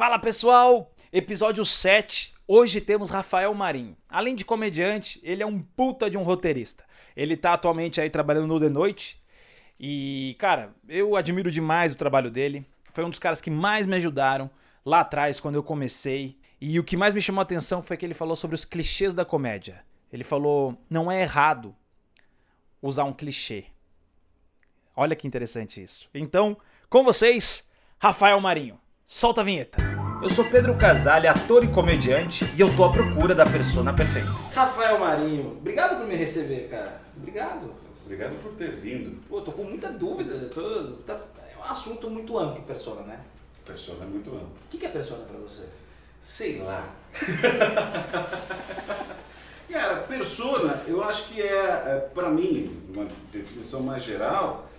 Fala pessoal, episódio 7. Hoje temos Rafael Marinho. Além de comediante, ele é um puta de um roteirista. Ele tá atualmente aí trabalhando no The Noite. E, cara, eu admiro demais o trabalho dele. Foi um dos caras que mais me ajudaram lá atrás, quando eu comecei. E o que mais me chamou a atenção foi que ele falou sobre os clichês da comédia. Ele falou: não é errado usar um clichê. Olha que interessante isso. Então, com vocês, Rafael Marinho. Solta a vinheta. Eu sou Pedro Casale, ator e comediante, e eu tô à procura da persona perfeita. Rafael Marinho, obrigado por me receber, cara. Obrigado. Obrigado por ter vindo. Pô, tô com muita dúvida. Tô, tá, é um assunto muito amplo, persona, né? Persona é muito amplo. O que, que é persona pra você? Sei lá. Cara, persona, eu acho que é, é para mim, uma definição mais geral,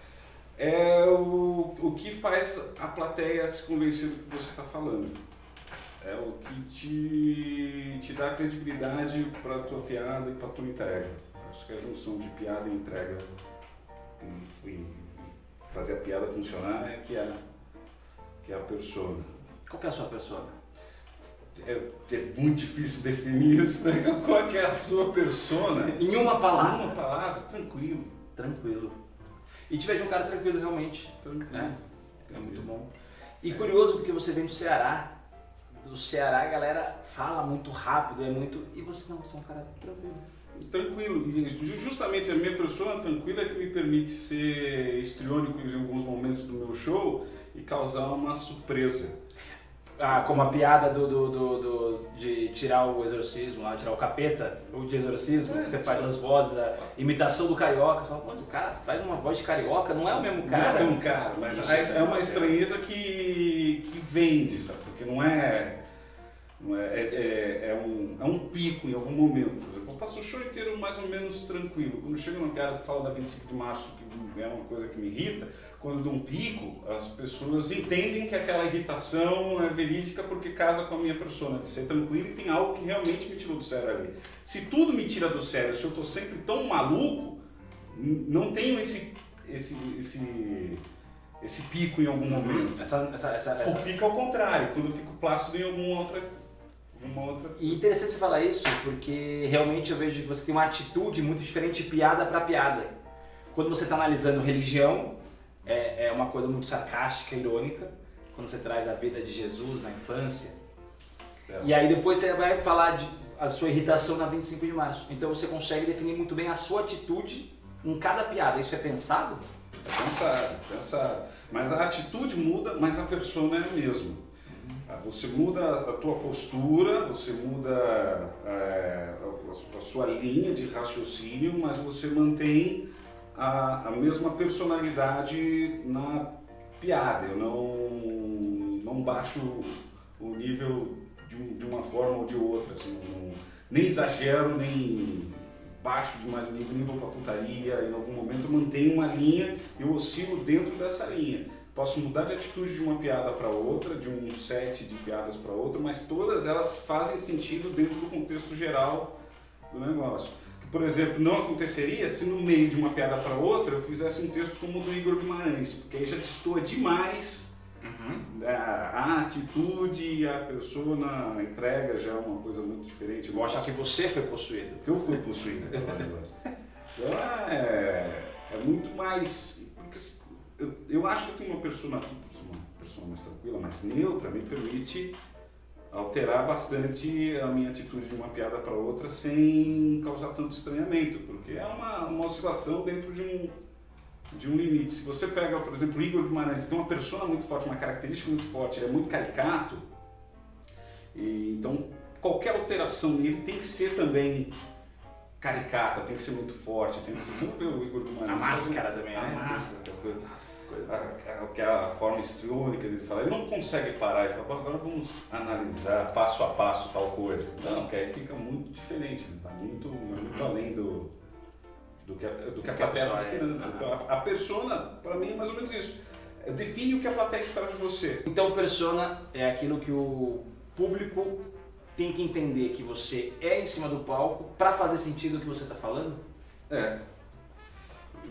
é o, o que faz a plateia se convencer do que você está falando. É o que te, te dá credibilidade para a tua piada e para a tua entrega. Acho que a junção de piada e entrega e, e fazer a piada funcionar é que é, que é a persona. Qual que é a sua persona? É, é muito difícil definir isso, né? Qual que é a sua persona? Em uma palavra. Uma palavra, tranquilo. Tranquilo. E te vejo um cara tranquilo realmente. Tranquilo. Né? É muito bom. E curioso porque você vem do Ceará. Do Ceará a galera fala muito rápido, é muito. E você não, você é um cara tranquilo. Tranquilo. Justamente a minha persona tranquila é que me permite ser histriônico em alguns momentos do meu show e causar uma surpresa. Ah, como a piada do, do, do, do- de tirar o exorcismo lá, tirar o capeta, o de exorcismo, É, que você faz as vozes, a imitação do carioca. Você fala, mas o cara faz uma voz de carioca, não é o mesmo cara. Não é um cara, mas Isso, é uma estranheza que, que vende, sabe? Porque não é. Não é, é, é, é um, é um pico em algum momento. Passo o show inteiro mais ou menos tranquilo. Quando chega uma piada que fala da 25 de março, que é uma coisa que me irrita, quando eu dou um pico, as pessoas entendem que aquela irritação é verídica porque casa com a minha persona, de ser tranquilo e tem algo que realmente me tirou do sério ali. Se tudo me tira do sério, se eu tô sempre tão maluco, não tenho esse, esse, esse, esse pico em algum momento. Essa, essa, essa, essa- O pico é o contrário, quando eu fico plácido em alguma outra. Uma outra... E interessante você falar isso, porque realmente eu vejo que você tem uma atitude muito diferente de piada para piada. Quando você está analisando religião, é, é uma coisa muito sarcástica, irônica. Quando você traz a vida de Jesus na infância. E aí depois você vai falar de a sua irritação na 25 de março. Então você consegue definir muito bem a sua atitude em cada piada. Isso é pensado? É pensado, pensado. Mas a atitude muda, mas a persona é a mesma. Ah, Você muda a tua postura, você muda é, a, a sua linha de raciocínio, mas você mantém a, a mesma personalidade na piada. Eu não, não baixo o nível de, de uma forma ou de outra. Assim, não- nem exagero, nem baixo demais o nível, nem vou pra putaria. Em algum momento eu mantenho uma linha e eu oscilo dentro dessa linha. Posso mudar de atitude de uma piada para outra, de um set de piadas para outra, mas todas elas fazem sentido dentro do contexto geral do negócio. Que, por exemplo, não aconteceria se no meio de uma piada para outra eu fizesse um texto como o do Igor Guimarães, porque aí já destoa demais a, a atitude a pessoa na entrega já é uma coisa muito diferente. Vou achar que você foi possuído. que eu fui possuído pelo negócio. Então é, é muito mais. Eu, eu acho que eu tenho uma persona, uma persona mais tranquila, mais neutra, me permite alterar bastante a minha atitude de uma piada para outra sem causar tanto estranhamento, porque é uma, uma oscilação dentro de um, de um limite. Se você pega, por exemplo, Igor Guimarães, tem uma persona muito forte, uma característica muito forte, ele é muito caricato, e, então qualquer alteração nele tem que ser também caricata, tem que ser muito forte, tem que ser. Você não vê o Igor Guimarães. A máscara também, A né? máscara, que é a a- forma histriônica dele falar. Ele não consegue parar e falar, "Bom, agora vamos analisar passo a passo tal coisa. Não, que aí fica muito diferente, né? tá muito, muito além do, do que a, do que a plateia está é. esperando. Aham. Então, a, a persona, para mim, é mais ou menos isso. Define o que a plateia espera de você. Então, persona é aquilo que o público tem que entender que você é em cima do palco para fazer sentido o que você está falando. É.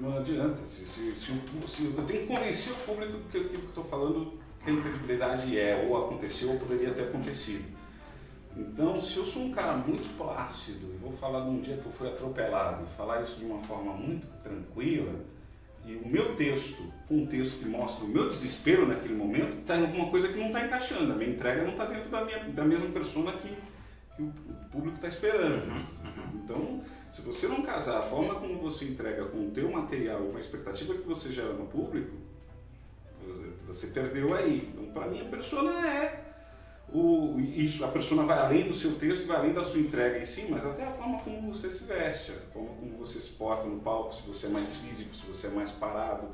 Não adianta. Se, se, se, se- eu tenho que convencer o público que aquilo que eu estou falando tem credibilidade é, ou aconteceu ou poderia ter acontecido. Então, se eu sou um cara muito plácido e vou falar de um dia que eu fui atropelado e falar isso de uma forma muito tranquila, e o meu texto for um texto que mostra o meu desespero naquele momento, está em alguma coisa que não está encaixando. A minha entrega não está dentro da, minha, da mesma persona que, que o público está esperando. Uhum, uhum. Então, se você não casar a forma como você entrega com o teu material com a expectativa que você gera no público, você perdeu aí. Então, para mim, a persona é o, isso, a persona vai além do seu texto, vai além da sua entrega em si, mas até a forma como você se veste, a forma como você se porta no palco, se você é mais físico, se você é mais parado.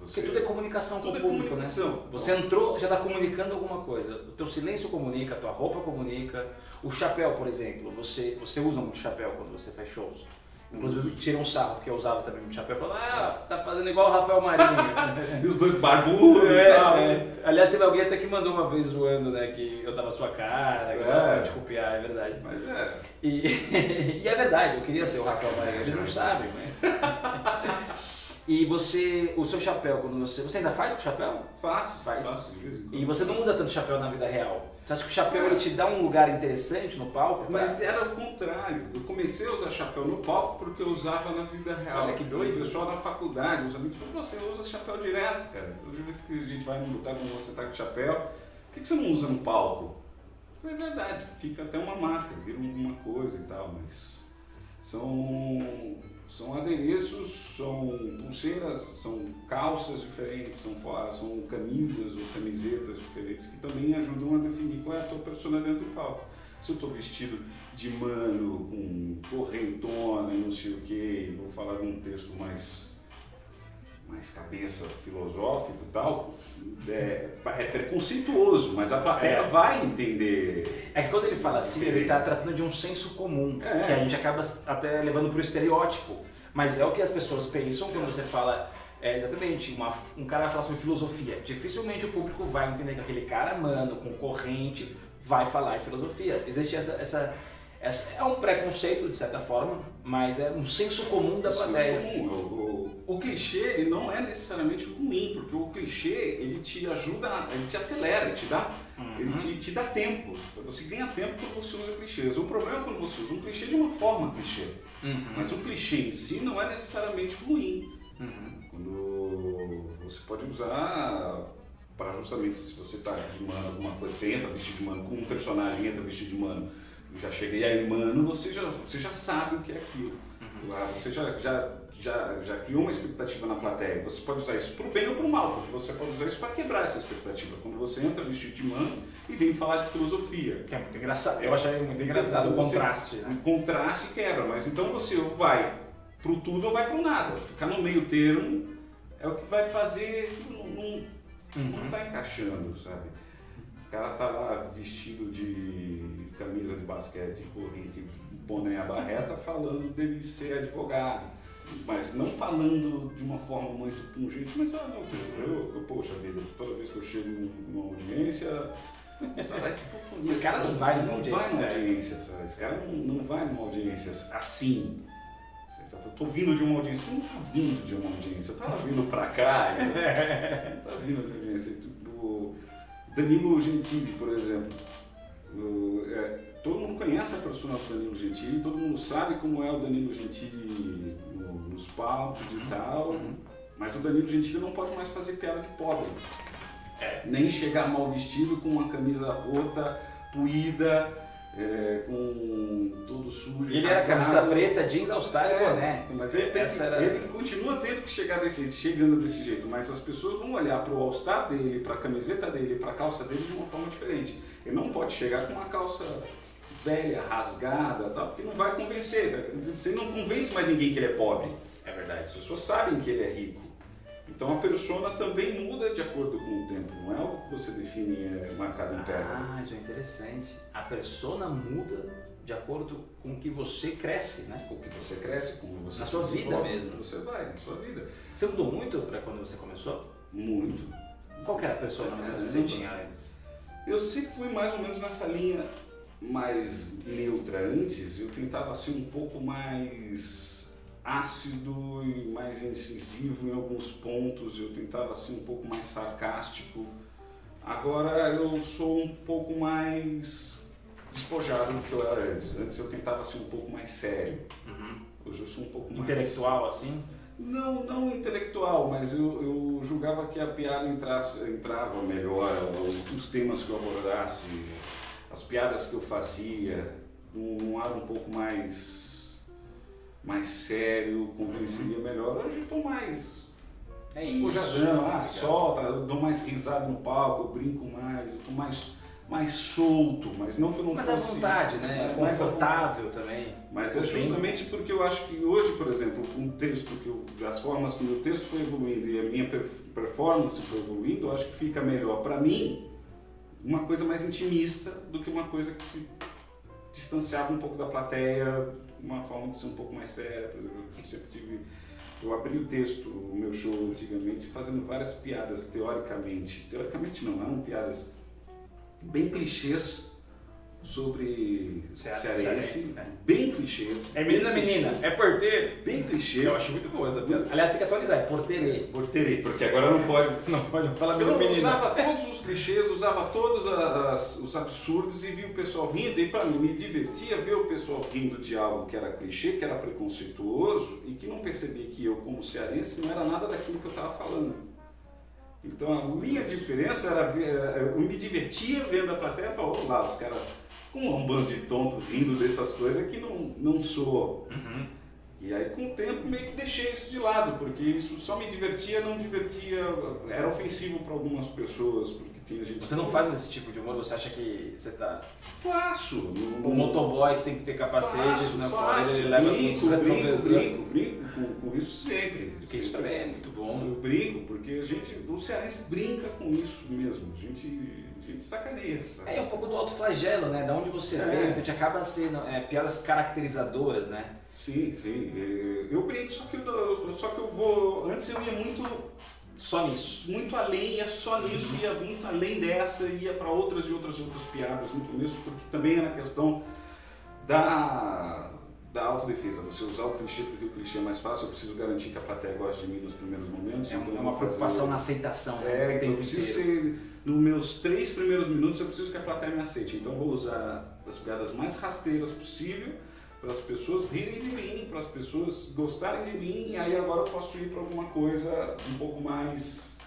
Você... Porque tudo é comunicação tudo com o é público, né? Você entrou, já está comunicando alguma coisa. O teu silêncio comunica, a tua roupa comunica. O chapéu, por exemplo, você, você usa muito chapéu quando você faz shows. Inclusive tiram um sarro, porque eu usava também muito chapéu. Falava, ah, tá fazendo igual o Rafael Marinho. e os dois barbudos é, e tal. É. Aliás, teve alguém até que mandou uma vez zoando, né, que eu tava sua cara, que é. te copiar, é verdade. Mas é. E, e é verdade, eu queria ser o Rafael Marinho. Eles não sabem, mas... E você, o seu chapéu, quando você. Você ainda faz com chapéu? Faço, faz. Faço, e você não usa tanto chapéu na vida real. Você acha que o chapéu ele te dá um lugar interessante no palco? Mas era o contrário. Eu comecei a usar chapéu no palco porque eu usava na vida real. Olha que doido. O pessoal na faculdade, os amigos falaram, você usa chapéu direto, cara. Toda vez que a gente vai lutar com você tá com chapéu, por que, que você não usa no palco? É verdade, fica até uma marca, vira alguma coisa e tal, mas são são adereços, são pulseiras, são calças diferentes, são, são camisas ou camisetas diferentes que também ajudam a definir qual é a tua personalidade do palco. Se eu estou vestido de mano, com correntona e não sei o que, vou falar de um texto mais, mais cabeça filosófico e tal, é, é, preconceituoso, mas a plateia é. vai entender. É que quando ele fala assim, ele está tratando de um senso comum, é. que a gente acaba até levando para o estereótipo. Mas é o que as pessoas pensam quando você fala. É, exatamente, uma, um cara vai falar sobre filosofia. Dificilmente o público vai entender que aquele cara, mano, com corrente, vai falar de filosofia. Existe essa, essa, é um preconceito, de certa forma, mas é um senso comum da plateia. Comum. O, clichê ele não é necessariamente ruim, porque o clichê ele te ajuda, ele te acelera, ele te dá, uhum. ele te, te, dá tempo. Você ganha tempo quando você usa clichês. O problema é quando você usa um clichê de uma forma clichê. Uhum. Mas o clichê em si não é necessariamente ruim. Uhum. Quando você pode usar para justamente se você está de mano alguma coisa, você entra vestido de mano, com um personagem entra vestido de mano, já cheguei aí, mano, você já, você já sabe o que é aquilo. Uhum. Você já, já, já, já criou uma expectativa na plateia. Você pode usar isso para o bem ou para o mal, porque você pode usar isso para quebrar essa expectativa. Quando você entra vestido de mano e vem falar de filosofia. Que é muito engraçado. Eu achei muito engraçado o contraste. Né? O contraste quebra, mas então você vai para o tudo ou vai para o nada. Ficar no meio termo é o que vai fazer. Não, não, uhum. não tá encaixando, sabe? O cara tá lá vestido de camisa de basquete, corrente, boné a barreta, falando dele ser advogado. Mas não falando de uma forma muito pungente, mas ah, não, eu, eu, poxa vida, toda vez que eu chego numa audiência, Sabe, tipo, esse cara não vai numa audiência. Vai numa audiência sabe? Esse cara não, não vai numa audiência assim. Eu tô vindo de uma audiência. Você não tá vindo de uma audiência, eu tava vindo pra cá. não tá vindo de uma audiência. Tipo, Danilo Gentili, por exemplo. É, todo mundo conhece a persona do Danilo Gentili, todo mundo sabe como é o Danilo Gentili nos palcos e uhum. tal. Uhum. Mas o Danilo Gentili não pode mais fazer piada de pobre. É. Nem chegar mal vestido com uma camisa rota, puída, é, com todo sujo. Ele era camisa preta, jeans all-star é, e boné. Mas ele, tem era... ele continua tendo que chegar desse, chegando desse jeito, mas as pessoas vão olhar para o all-star dele, para a camiseta dele, para a calça dele de uma forma diferente. Ele não pode chegar com uma calça velha, rasgada, tal, porque não vai convencer. Você não convence mais ninguém que ele é pobre. É verdade. As pessoas sabem que ele é rico. Então a persona também muda de acordo com o tempo, não é o que você define é, marcado em pedra. Ah, isso é interessante. A persona muda de acordo com o que você cresce, né? Com o que você cresce, com você Na sua vida mesmo. Você vai, na sua vida. Você mudou muito para quando você começou? Muito. Qual era a persona que você tinha antes? Eu sempre fui mais ou menos nessa linha mais neutra antes. Eu tentava ser um pouco mais ácido e mais incisivo em alguns pontos, eu tentava ser um pouco mais sarcástico, Agora eu sou um pouco mais despojado do que eu era antes. Antes eu tentava ser um pouco mais sério. Uhum. Hoje eu sou um pouco mais. Intelectual, assim? Não, não intelectual, mas eu, eu julgava que a piada entrasse, entrava melhor, os temas que eu abordasse, as piadas que eu fazia, num ar um pouco mais, mais sério, convenceria uhum. melhor. Hoje eu estou mais é despojadão, ah, solta, eu dou mais risada no palco, eu brinco mais, eu estou mais mais solto, mas não que eu não Mas à vontade, né? Mais confortável também. Mas é justamente porque eu acho que hoje, por exemplo, com o texto, que eu, as formas que o meu texto foi evoluindo e a minha performance foi evoluindo, eu acho que fica melhor para mim uma coisa mais intimista do que uma coisa que se distanciava um pouco da plateia, uma forma de ser um pouco mais séria. Por exemplo, eu sempre tive eu abri o texto, o meu show antigamente, fazendo várias piadas teoricamente. Teoricamente não, eram piadas bem clichês sobre Cearense, cearense, é. bem clichês. É menina, menina, é porteiro. Bem clichês. Eu acho muito boa essa piada. Aliás, tem que atualizar, é porteirê. Porteirê, porque agora não pode. Não pode falar então, menina, usava todos os clichês, usava todos as, os absurdos e via o pessoal rindo. E para mim me divertia ver o pessoal rindo de algo que era clichê, que era preconceituoso e que não percebia que eu, como cearense, não era nada daquilo que eu estava falando. Então a minha diferença era ver, eu me divertia vendo a plateia e falava, lá, os caras com um bando de tonto rindo dessas coisas que não, não sou. Uhum. E aí com o tempo meio que deixei isso de lado, porque isso só me divertia, não divertia, era ofensivo para algumas pessoas, porque tinha gente... Você não faz esse tipo de humor, você acha que você tá... Faço! O motoboy que tem que ter capacete, faço, não faço, ele leva brinco, brinco, brinco, brinco com, com isso sempre. Porque isso também é muito bom. Eu brinco, porque a gente, o cearense brinca com isso mesmo, a gente, sacaneia. Sabe? É um pouco do alto flagelo, né? Da onde você é. vem, então te acaba sendo é, piadas caracterizadoras, né? Sim, sim. Eu brinco, só que eu, só que eu vou. Antes eu ia muito só nisso. Muito além, ia só nisso, ia muito além dessa, ia para outras e outras e outras piadas no começo, porque também era questão da, da autodefesa. Você usar o clichê porque o clichê é mais fácil, eu preciso garantir que a plateia gosta de mim nos primeiros momentos. É, então é uma preocupação fazer... na aceitação, né? É, então eu preciso ser. Nos meus três primeiros minutos eu preciso que a plateia me aceite. Então vou usar as piadas mais rasteiras possível para as pessoas rirem de mim, para as pessoas gostarem de mim, e aí agora eu posso ir para alguma coisa um pouco mais,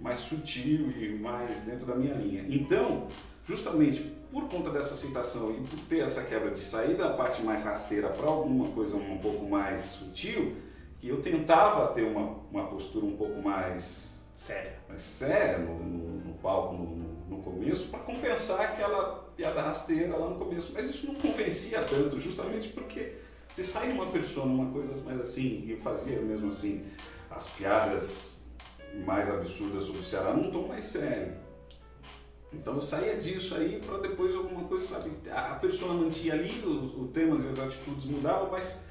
mais sutil e mais dentro da minha linha. Então, justamente por conta dessa aceitação e por ter essa quebra de sair da parte mais rasteira para alguma coisa um pouco mais sutil, que eu tentava ter uma, uma postura um pouco mais séria, mais séria no, no, no palco no, no começo, para compensar aquela piada rasteira lá no começo. Mas isso não convencia tanto, justamente porque se sai uma pessoa numa coisa mais assim, e eu fazia mesmo assim, as piadas mais absurdas sobre o Ceará num tom mais sério. Então eu saía disso aí para depois alguma coisa, sabe? A pessoa mantinha ali, os, os temas e as atitudes mudavam, mas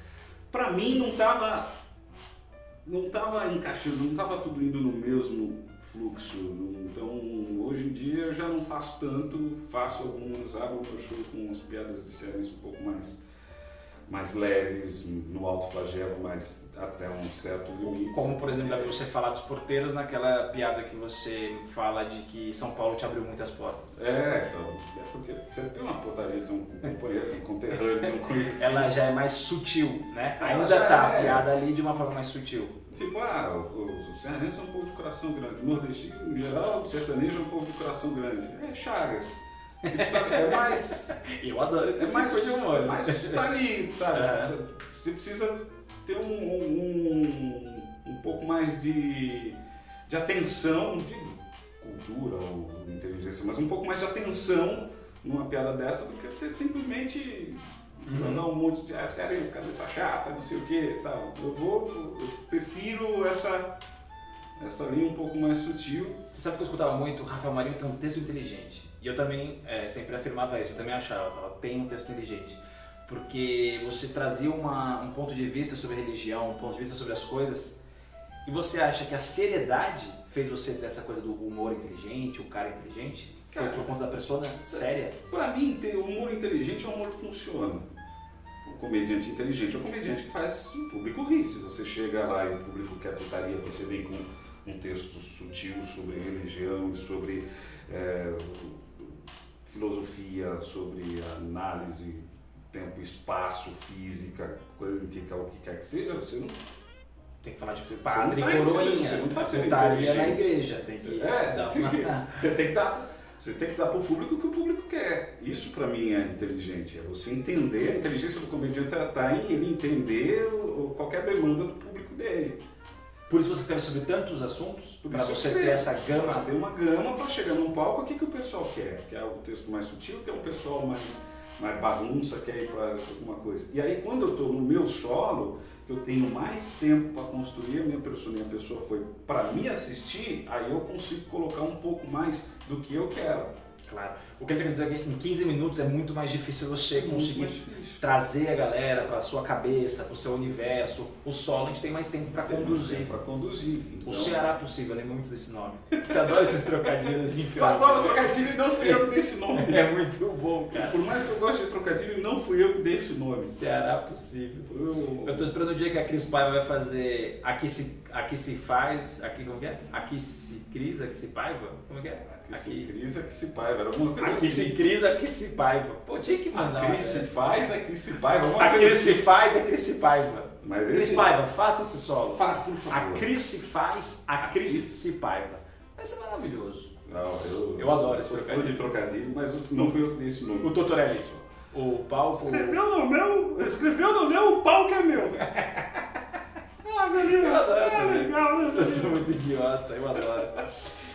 para mim não estava não tava encaixando, não estava tudo indo no mesmo fluxo. Então, hoje em dia eu já não faço tanto, faço alguns, abro meu show com umas piadas de séries um pouco mais, mais leves, no alto flagelo, mas até um certo limite. Como, por exemplo, você falar dos porteiros naquela piada que você fala de que São Paulo te abriu muitas portas. É, então, é porque você tem uma portaria, tem um companheiro, tem um conterrâneo, tem um conhecido. Ela já é mais sutil, né? Ainda tá é. a piada ali de uma forma mais sutil. Tipo, ah, os, cearenses são um povo de coração grande. O nordestino, em geral, o sertanejo é um povo de coração grande. É Chagas. É mais. Eu adoro esse é tipo mais, de humor. É mais tá ali, sabe? É. Você precisa ter um, um, um pouco mais de, de atenção, de cultura ou inteligência, mas um pouco mais de atenção numa piada dessa do que você simplesmente uhum. jogar um monte de ah, cearense, cabeça chata, não sei o que tal. Eu vou, eu prefiro essa, essa linha um pouco mais sutil. Você sabe que eu escutava muito, Rafael Marinho tem um texto inteligente. E eu também é, sempre afirmava isso, eu também achava, ela tem um texto inteligente. Porque você trazia uma, um ponto de vista sobre a religião, um ponto de vista sobre as coisas, e você acha que a seriedade fez você ter essa coisa do humor inteligente, o cara inteligente? Foi por conta da persona séria? Pra mim, ter humor inteligente é um humor que funciona comediante inteligente é um comediante que faz o público rir. Se você chega lá e o público quer putaria, você vem com um texto sutil sobre religião e sobre é, filosofia, sobre análise, tempo, espaço, física, quântica, o que quer que seja, você não tem que falar de padre tá, coroinha. Você não está sendo estaria na igreja. Tem que é, você, tem que, você tem que dar. Você tem que dar para o público o que o público quer. Isso para mim é inteligente. É você entender. A inteligência do comediante está em ele entender qualquer demanda do público dele. Por isso você escreve sobre tantos assuntos, para você ter essa gama. Ter uma gama para chegar num palco, o que, que o pessoal quer? Quer o texto mais sutil, quer um pessoal mais, mais bagunça, quer ir para alguma coisa. E aí quando eu estou no meu solo, que eu tenho mais tempo para construir a minha persona e a pessoa foi para me assistir, aí eu consigo colocar um pouco mais do que eu quero. Claro. O que ele quer dizer é que em 15 minutos é muito mais difícil você conseguir trazer a galera para sua cabeça, para o seu universo. O solo a gente tem mais tempo para conduzir. Para conduzir. Então... O Ceará Possível, eu lembro muito desse nome. Você adora esses trocadilhos em Eu adoro trocadilho e não fui eu que dei esse nome. é muito bom, cara. Por mais que eu goste de trocadilho, não fui eu que dei esse nome. Ceará Possível. Eu, eu tô esperando o dia que a Cris Paiva vai fazer Aqui se, aqui se faz. Aqui como que é? Aqui se Cris, aqui se Paiva? Como que é? Aqui, aqui se Cris, aqui se Paiva. Era alguma coisa aqui assim. se Cris, aqui se Paiva. Pô, tinha que mandar. Aqui se faz, aqui se Paiva. A Cris se faz, a Cris se Paiva. Mas Cris esse... Paiva, faça esse solo. Fa, por favor. A Cris se faz, a Cris se Paiva. Vai ser maravilhoso. Não, eu, eu adoro esse fã de trocadilho, mas não fui eu que dei esse nome. O Totorelli. O palco. Escreveu no meu. Escreveu no meu, o palco é meu. ah, beleza. Eu adoro. Ah, legal, né? Eu sou muito idiota, eu adoro.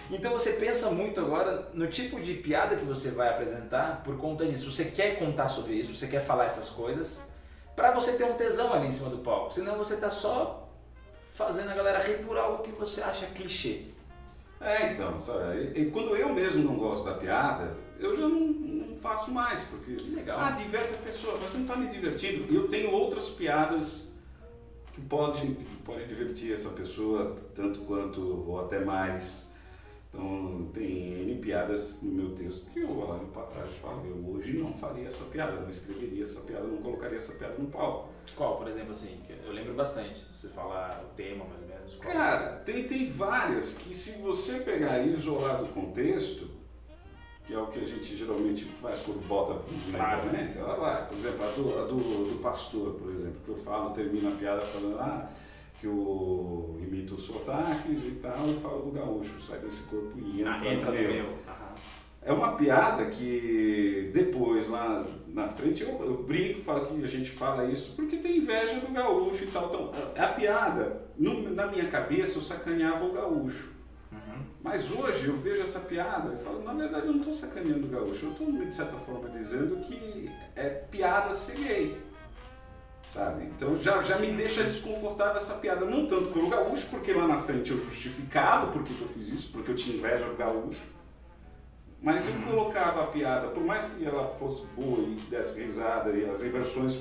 Então você pensa muito agora no tipo de piada que você vai apresentar por conta disso. Você quer contar sobre isso, você quer falar essas coisas, para você ter um tesão ali em cima do palco. Senão você tá só fazendo a galera rir por algo que você acha clichê. É, então, sabe? E, quando eu mesmo não gosto da piada, eu já não, não faço mais, porque. Que legal. Ah, diverte a pessoa, mas não está me divertindo. Eu tenho outras piadas que podem pode divertir essa pessoa tanto quanto ou até mais. Então, tem N piadas no meu texto que eu olho para trás e falo, eu hoje não faria essa piada, não escreveria essa piada, não colocaria essa piada no palco. Qual, por exemplo, assim? Eu lembro bastante, você falar o tema mais ou menos. Qual? Cara, tem, tem várias que se você pegar e isolar do contexto, que é o que a gente geralmente faz quando bota na internet, ela vai. Por exemplo, a do, a do, do pastor, por exemplo, que eu falo, termino a piada falando, ah, que eu imito os sotaques e tal, e falo do gaúcho, sai desse corpo e entra, ah, entra no meu. meu. É uma piada que depois, lá na frente, eu, eu, brinco, falo que a gente fala isso porque tem inveja do gaúcho e tal. Então, a, a piada, no, na minha cabeça, eu sacaneava o gaúcho. Uhum. Mas hoje eu vejo essa piada e falo, na verdade eu não estou sacaneando o gaúcho, eu estou, de certa forma, dizendo que é piada ser gay sabe? Então já, já me deixa desconfortável essa piada, não tanto pelo gaúcho, porque lá na frente eu justificava por que eu fiz isso, porque eu tinha inveja do gaúcho, mas eu colocava a piada, por mais que ela fosse boa e desse risada e as inversões,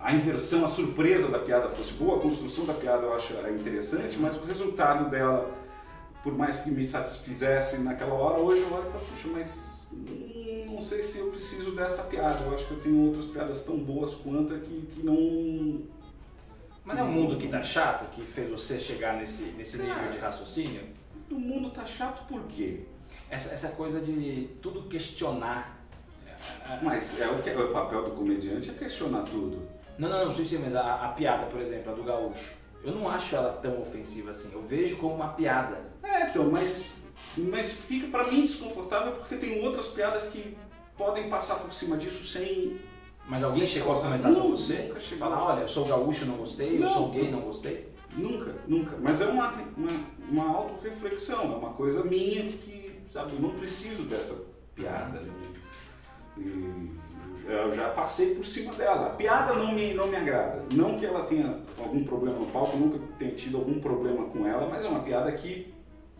a inversão, a surpresa da piada fosse boa, a construção da piada eu acho interessante, mas o resultado dela, por mais que me satisfizesse naquela hora, hoje eu olho e falo, puxa, mas não sei se eu preciso dessa piada. Eu acho que eu tenho outras piadas tão boas quanto que, que não. Mas não é um mundo que tá chato que fez você chegar nesse, nesse Cara, nível de raciocínio? O mundo tá chato por quê? Essa, essa coisa de tudo questionar. Mas é o, que, é o papel do comediante é questionar tudo. Não, não, não, sim, sim, mas a, a piada, por exemplo, a do gaúcho, eu não acho ela tão ofensiva assim. Eu vejo como uma piada. É, então, mas mas fica para mim desconfortável porque tem outras piadas que podem passar por cima disso sem. Mas alguém chegou a comentar com você? Nunca chegou. Falar, olha, eu sou gaúcho, não gostei, não, eu sou gay, não gostei? Nunca, nunca. Mas é uma, uma, uma autorreflexão, é uma coisa minha que, sabe, eu não preciso dessa piada. E eu já passei por cima dela. A piada não me, não me agrada. Não que ela tenha algum problema no palco, nunca tenha tido algum problema com ela, mas é uma piada que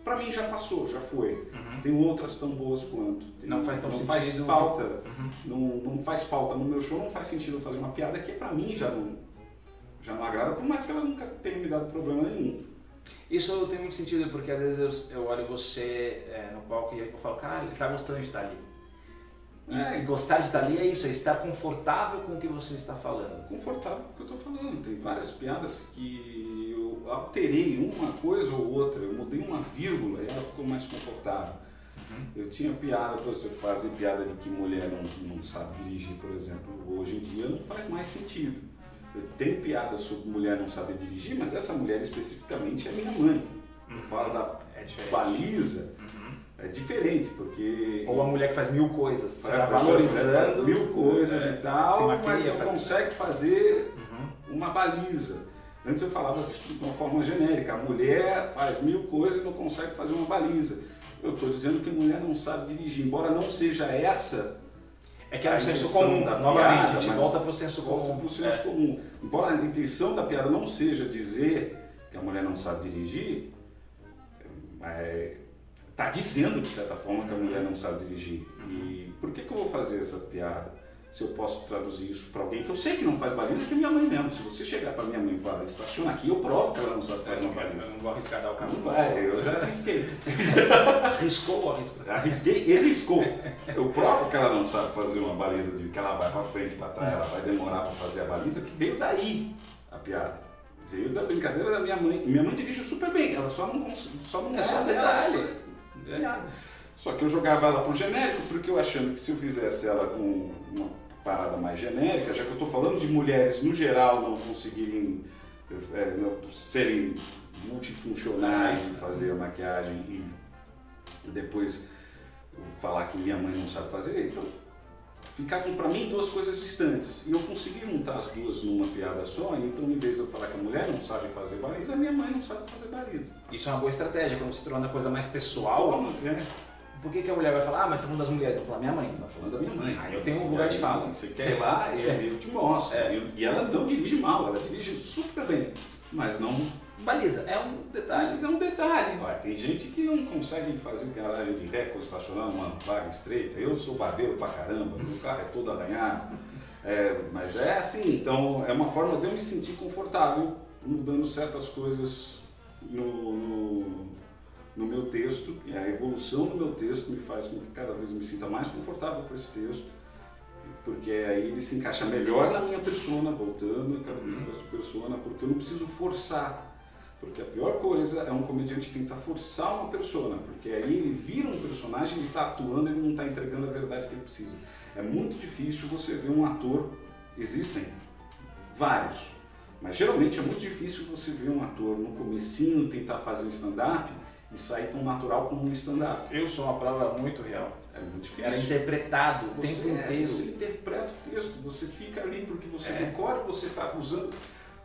para mim já passou, já foi. Uhum. Tem outras tão boas quanto. Tem, não faz tão não. Faz falta. Uhum. Não, não faz falta no meu show, não faz sentido fazer uma piada que para mim já não, já não agrada, por mais que ela nunca tenha me dado problema nenhum. Isso tem muito sentido, porque às vezes eu, eu olho você é, no palco e eu falo, cara, ele tá gostando de estar ali. E, é. e, gostar de estar ali é isso, é estar confortável com o que você está falando. Confortável com o que eu estou falando. Tem várias piadas que eu eu alterei uma coisa ou outra, eu mudei uma vírgula e ela ficou mais confortável. Uhum. Eu tinha piada para você fazer piada de que mulher não, não sabe dirigir, por exemplo. Hoje em dia não faz mais sentido. Eu tenho piada sobre mulher não saber dirigir, mas essa mulher especificamente é minha mãe. Eu uhum. falo da é baliza. Uhum. É diferente, porque. Ou a mulher que faz mil coisas, você vai valorizando. Mil coisas é, e tal, mas não consegue fazer uhum. uma baliza. Antes eu falava de uma forma genérica. A mulher faz mil coisas e não consegue fazer uma baliza. Eu estou dizendo que a mulher não sabe dirigir, embora não seja essa. É que é o senso comum, da novamente, piada, a gente volta para o senso comum. Volta para o senso é. comum. Embora a intenção da piada não seja dizer que a mulher não sabe dirigir, está é, tá dizendo de certa forma que a mulher não sabe dirigir. E por que, que eu vou fazer essa piada? Se eu posso traduzir isso para alguém que eu sei que não faz baliza, que é minha mãe mesmo. Se você chegar para minha mãe e falar, estaciona aqui, eu provo que ela não sabe fazer uma baliza. Eu não vou arriscar dar o carro. Não vai, eu já arrisquei. Arriscou ou arriscou? Arrisquei e riscou. Eu provo que ela não sabe fazer uma baliza, de que ela vai para frente, para trás, ela vai demorar para fazer a baliza, que veio daí a piada. Veio da brincadeira da minha mãe. Minha mãe dirige super bem, ela só não consegue. Só não é só detalhe. É. Só que eu jogava ela pro genérico, porque eu achando que se eu fizesse ela com uma parada mais genérica, já que eu estou falando de mulheres no geral não conseguirem é, não, serem multifuncionais e fazer a maquiagem e depois falar que minha mãe não sabe fazer, então ficavam para mim duas coisas distantes. E eu consegui juntar as duas numa piada só, então em vez de eu falar que a mulher não sabe fazer baliza, a minha mãe não sabe fazer baliza. Isso é uma boa estratégia, quando se torna a coisa mais pessoal. É. Por que, que a mulher vai falar, ah, mas você tá falando das mulheres? Eu vou falar, minha mãe. Tá falando da minha mãe. Aí eu tenho um lugar de fala. Você quer ir lá, eu te mostro. É. E ela não dirige mal, ela dirige super bem. Mas não. Baliza, é um detalhe. É um detalhe. Tem gente que não consegue fazer garagem de ré estacionar numa vaga estreita. Eu sou barbeiro pra caramba, meu carro é todo arranhado. É, mas é assim, então é uma forma de eu me sentir confortável mudando certas coisas no, no no meu texto, e a evolução do meu texto me faz com que cada vez me sinta mais confortável com esse texto, porque aí ele se encaixa melhor na minha persona, voltando para uhum. a persona, porque eu não preciso forçar. Porque a pior coisa é um comediante tentar forçar uma persona, porque aí ele vira um personagem, ele está atuando, ele não está entregando a verdade que ele precisa. É muito difícil você ver um ator, existem vários, mas geralmente é muito difícil você ver um ator no comecinho tentar fazer um stand-up e sair tão natural como um stand-up. Eu sou uma prova muito real. É muito difícil. Era interpretado o tempo inteiro. Você interpreta o texto, você fica ali porque você é. decora, você está usando.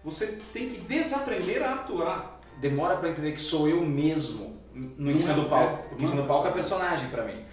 Você tem que desaprender a atuar. Demora para entender que sou eu mesmo no em cima do é, palco. Porque em cima do palco é personagem para mim.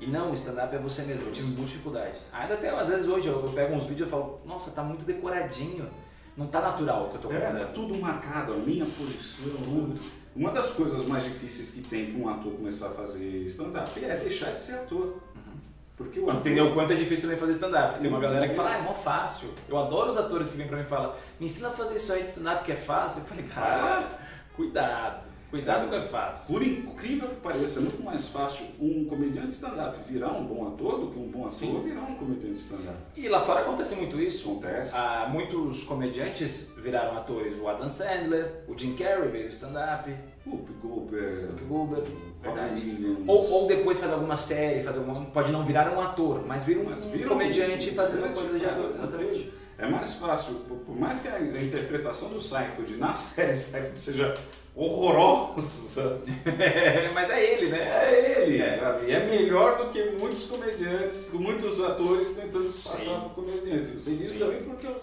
E não, o stand-up é você mesmo. Eu tive muita dificuldade. Ainda até, às vezes hoje, eu, pego uns vídeos e falo, nossa, tá muito decoradinho. Não tá natural o que eu tô contando. É, tá tudo marcado, a minha posição, tudo. Uma das coisas mais difíceis que tem para um ator começar a fazer stand-up é deixar de ser ator. Uhum. Porque o ator... Entendeu o quanto é difícil também fazer stand-up. Tem uma galera que fala, ah, é mó fácil. Eu adoro os atores que vêm para mim e falam, me ensina a fazer isso aí de stand-up que é fácil. Eu falei, cara, cuidado. Cuidado com é fácil. Por incrível que pareça, é muito mais fácil um comediante stand-up virar um bom ator do que um bom ator Sim. virar um comediante stand-up. E lá fora acontece muito isso. Acontece. Ah, muitos comediantes viraram atores. O Adam Sandler, o Jim Carrey veio stand-up. O Goldberg. Whoopi Goldberg. Ou, ou depois faz alguma série, faz alguma, pode não virar um ator, mas vira um, mas vira um comediante um, fazendo coisa de ator. Exatamente. É mais fácil, por mais que a interpretação do Seinfeld na série Seinfeld seja horrorosa. Mas é ele, né? É ele. É. E é melhor do que muitos comediantes, muitos atores tentando se passar por comediante. Eu sei disso Sim. também porque eu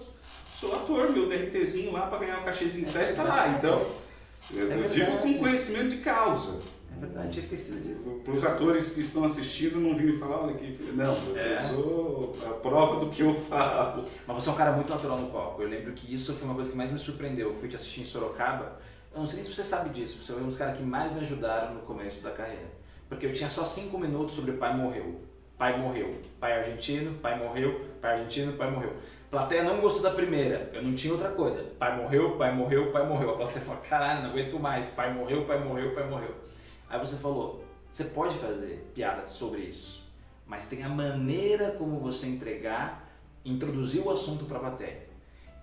sou ator, meu DRTzinho lá para ganhar um cachezinho de teste tá lá. Então, eu, é digo com conhecimento de causa. É verdade, tinha esquecido disso. Para os atores que estão assistindo não virem falar, olha aqui, não, eu é. sou a prova do que eu falo. Mas você é um cara muito natural no palco. Eu lembro que isso foi uma coisa que mais me surpreendeu. Eu fui te assistir em Sorocaba eu não sei nem se você sabe disso, você foi um dos caras que mais me ajudaram no começo da carreira. Porque eu tinha só cinco minutos sobre pai morreu. Pai morreu. Pai argentino, pai morreu, pai argentino, pai morreu. A plateia não gostou da primeira, eu não tinha outra coisa. Pai morreu, pai morreu, pai morreu. A plateia falou, caralho, não aguento mais. Pai morreu, pai morreu, pai morreu. Aí você falou, você pode fazer piada sobre isso, mas tem a maneira como você entregar, introduzir o assunto para a plateia.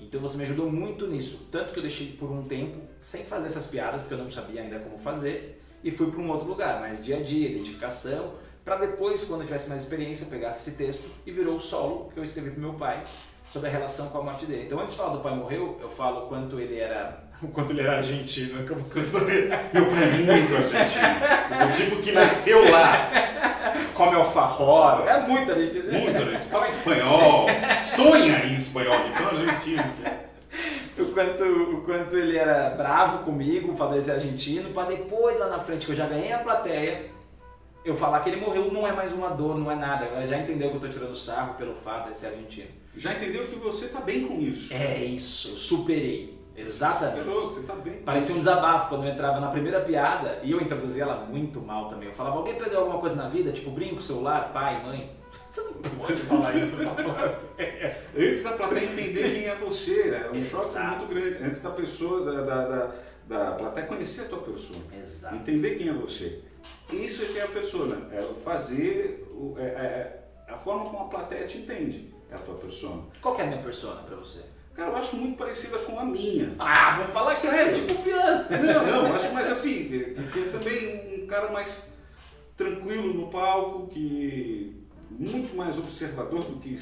Então você me ajudou muito nisso. Tanto que eu deixei por um tempo sem fazer essas piadas, porque eu não sabia ainda como fazer, e fui para um outro lugar, mais dia a dia, identificação, para depois, quando eu tivesse mais experiência, pegar esse texto e virou o solo que eu escrevi para meu pai sobre a relação com a morte dele. Então, antes de falar do pai morreu, eu falo quanto ele era, o quanto ele era argentino, como você Meu pai é muito argentino. O tipo que nasceu lá. come alfajor, é muito argentino. Muito argentino. Fala espanhol. Sonha em espanhol, de tão argentino que é. o quanto, o quanto ele era bravo comigo, falar dele ser argentino, para depois lá na frente, que eu já ganhei a plateia, eu falar que ele morreu não é mais uma dor, não é nada. Ela já entendeu que eu tô tirando sarro pelo fato de ser argentino. Já entendeu que você tá bem com isso. É isso, eu superei. Exatamente. Superou, você tá Parecia um desabafo quando eu entrava na primeira piada e eu introduzia ela muito mal também. Eu falava, alguém perdeu alguma coisa na vida? Tipo, brinco, celular, pai, mãe. Você não pode falar isso pra plateia. Antes da plateia entender quem é você, é um choque Exato. muito grande. Antes da pessoa, da, da, da, da plateia conhecer a tua pessoa. Exato. Entender quem é você. Isso é que é a persona. É fazer o- é, é- é a forma como a plateia te entende. É a tua persona. Qual que é a minha persona pra você? Cara, eu acho muito parecida com a minha. Ah, vamos falar que é tipo piano. Não, não, eu acho mais assim, que é também um cara mais tranquilo no palco, que muito mais observador do que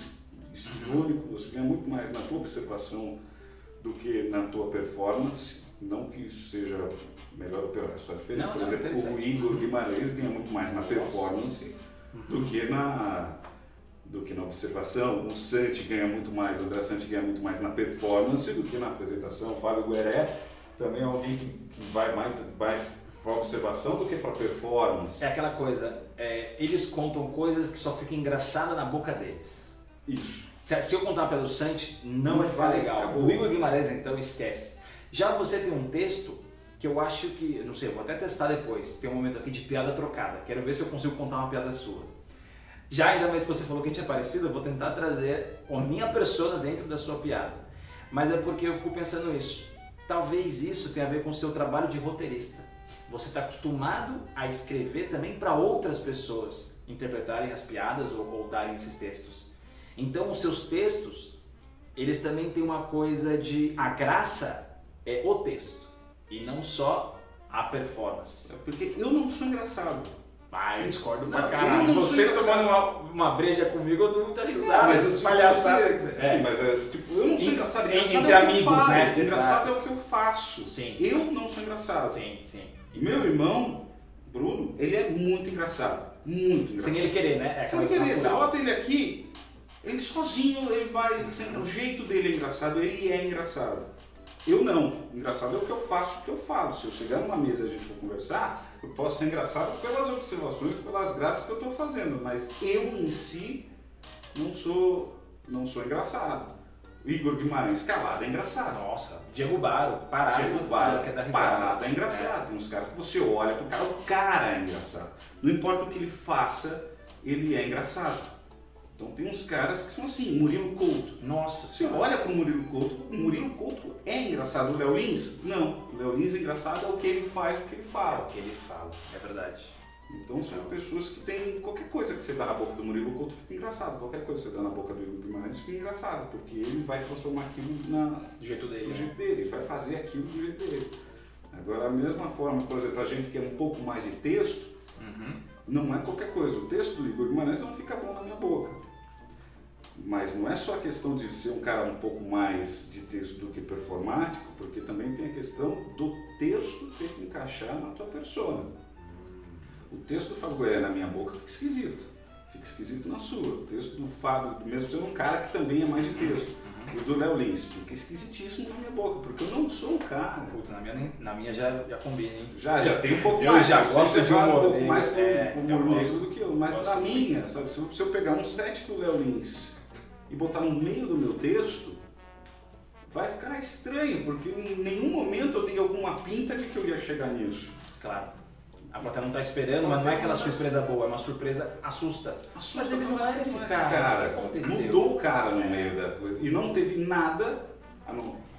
histriônico, você ganha muito mais na tua observação do que na tua performance. Não que isso seja melhor ou pior, é só diferente. Não, Por não, exemplo, o. Igor Guimarães ganha muito mais na performance do que na do que na observação. O Santi ganha muito mais, o André Santi ganha muito mais na performance do que na apresentação. O Fábio Gueré também é alguém que, que vai mais, mais para observação do que para performance. É aquela coisa, é, eles contam coisas que só ficam engraçadas na boca deles. Isso. Se, se eu contar do Santi, não, Não vai ficar legal. bom. Igor Guimarães, então, esquece. Já você tem um texto que eu acho que, não sei, eu vou até testar depois. Tem um momento aqui de piada trocada. Quero ver se eu consigo contar uma piada sua. Já ainda mais que você falou que a gente é parecido, eu vou tentar trazer a minha persona dentro da sua piada. Mas é porque eu fico pensando isso. Talvez isso tenha a ver com o seu trabalho de roteirista. Você está acostumado a escrever também para outras pessoas interpretarem as piadas ou, ou darem esses textos. Então, os seus textos, eles também têm uma coisa de a graça é o texto e não só a performance. É Porque eu não sou engraçado. Ah, eu discordo pra caralho. Você tomando uma, uma breja comigo, eu dou muita risada. Mas essas eu palhaçadas. Sim, É. mas é, tipo, eu não sou engraçado. engraçado entre é amigos, né? Engraçado é o que eu faço. Sim. Eu não sou engraçado. Sim, sim. E meu irmão, Bruno, ele é muito engraçado. Muito engraçado. Sem ele querer, né? É Sem ele querer, você bota ele aqui, ele sozinho, ele vai. sem- o jeito dele é engraçado, ele é engraçado. Eu não. Engraçado é o que eu faço, o que eu falo. Se eu chegar numa mesa e a gente for conversar, eu posso ser engraçado pelas observações, pelas graças que eu estou fazendo, mas eu em si não sou, não sou engraçado. O Igor Guimarães calado é engraçado. Nossa, Baro, parado. Diego Barra, quer dar risada. parado é engraçado. Tem uns caras que você olha pro cara, o cara é engraçado. Não importa o que ele faça, ele é engraçado. Então tem uns caras que são assim, Murilo Couto. Nossa Você olha pro Murilo Couto, o Murilo Couto é engraçado. O Léo Lins? Não. O Léo Lins é engraçado é o que ele faz, o que ele É o fala. que ele fala, é verdade. Então são pessoas que têm. Qualquer coisa que você dá na boca do Murilo Couto fica engraçado. Qualquer coisa que você dá na boca do Igor Guimarães fica engraçado. Porque ele vai transformar aquilo na, Do jeito dele. do né? jeito dele, ele vai fazer aquilo do jeito dele. Agora, a mesma forma, por exemplo, a gente que é um pouco mais de texto, Uhum. não é qualquer coisa. O texto do Igor Guimarães não fica bom na minha boca. Mas não é só a questão de ser um cara um pouco mais de texto do que performático, porque também tem a questão do texto ter que encaixar na tua persona. O texto do Fábio Goiás na minha boca fica esquisito. Fica esquisito na sua. O texto do Fábio, mesmo sendo um cara que também é mais de texto. O do Léo Lins fica esquisitíssimo na minha boca, porque eu não sou o cara. Putz, na minha, na minha já, já combina, hein? Já, já tem um pouco Eu mais. já você gosto de um pouco mais pro, é, eu humor negro do que eu. Mas na minha, sabe? Se eu, se eu pegar um set do Léo Lins e botar no meio do meu texto, vai ficar estranho, porque em nenhum momento eu dei alguma pinta de que eu ia chegar nisso. Claro. A plateia não tá esperando, mas não é aquela surpresa boa, é uma surpresa assusta. Assusta, Mas ele não era esse é cara. Aconteceu? Mudou o cara no meio da coisa. E não teve nada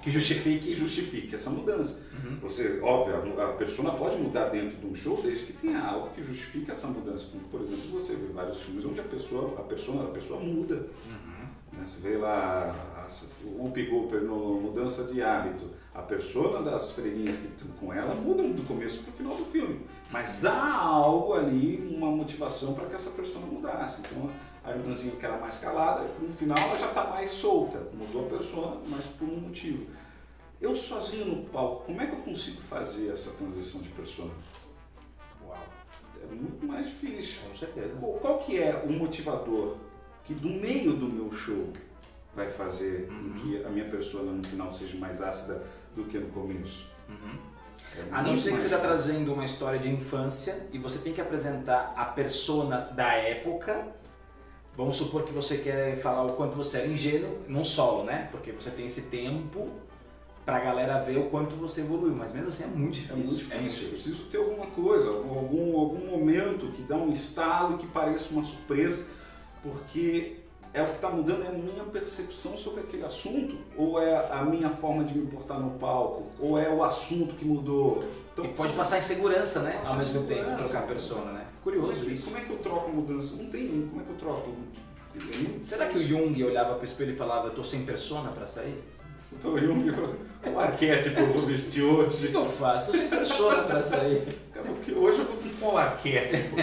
Que justifique. que justifique essa mudança. Uhum. Você, óbvio, a a persona pode mudar dentro de um show desde que tenha algo que justifique essa mudança. Como, por exemplo, você vê vários filmes onde a pessoa, a persona, a pessoa muda. Uhum. Né? Você vê lá o Whoopi Goldberg no Mudança de Hábito. A persona das freirinhas que estão com ela mudam do começo para o final do filme. Mas há algo ali, uma motivação para que essa persona mudasse. Então a irmãzinha que era mais calada, no final ela já está mais solta. Mudou a persona, mas por um motivo. Eu sozinho no palco, como é que eu consigo fazer essa transição de persona? Uau. É muito mais difícil. Com certeza. Qual, qual que é o motivador que do meio do meu show vai fazer Uhum. com que a minha persona no final seja mais ácida do que no começo? Uhum. É A não ser que você está trazendo uma história de infância e você tem que apresentar a persona da época. Vamos supor que você quer falar o quanto você era ingênuo, num solo, né? Porque você tem esse tempo pra galera ver o quanto você evoluiu. Mas mesmo assim é muito É difícil. muito difícil. Eu preciso ter alguma coisa, algum, algum momento que dá um estalo e que pareça uma surpresa, porque é o que está mudando, é a minha percepção sobre aquele assunto, ou é a minha forma de me portar no palco, ou é o assunto que mudou. Então, E pode passar insegurança, né? Ao mesmo tempo, trocar a persona, né? Como é, Curioso que, isso. como é que eu troco a mudança? Não tem, como é que eu troco? É Será que o. Jung olhava pro espelho e falava, eu tô sem persona pra sair? Então o Jung qual arquétipo eu vou vestir O que, hoje? eu faço? Tô sem persona pra sair. Cara, hoje eu vou com qual arquétipo?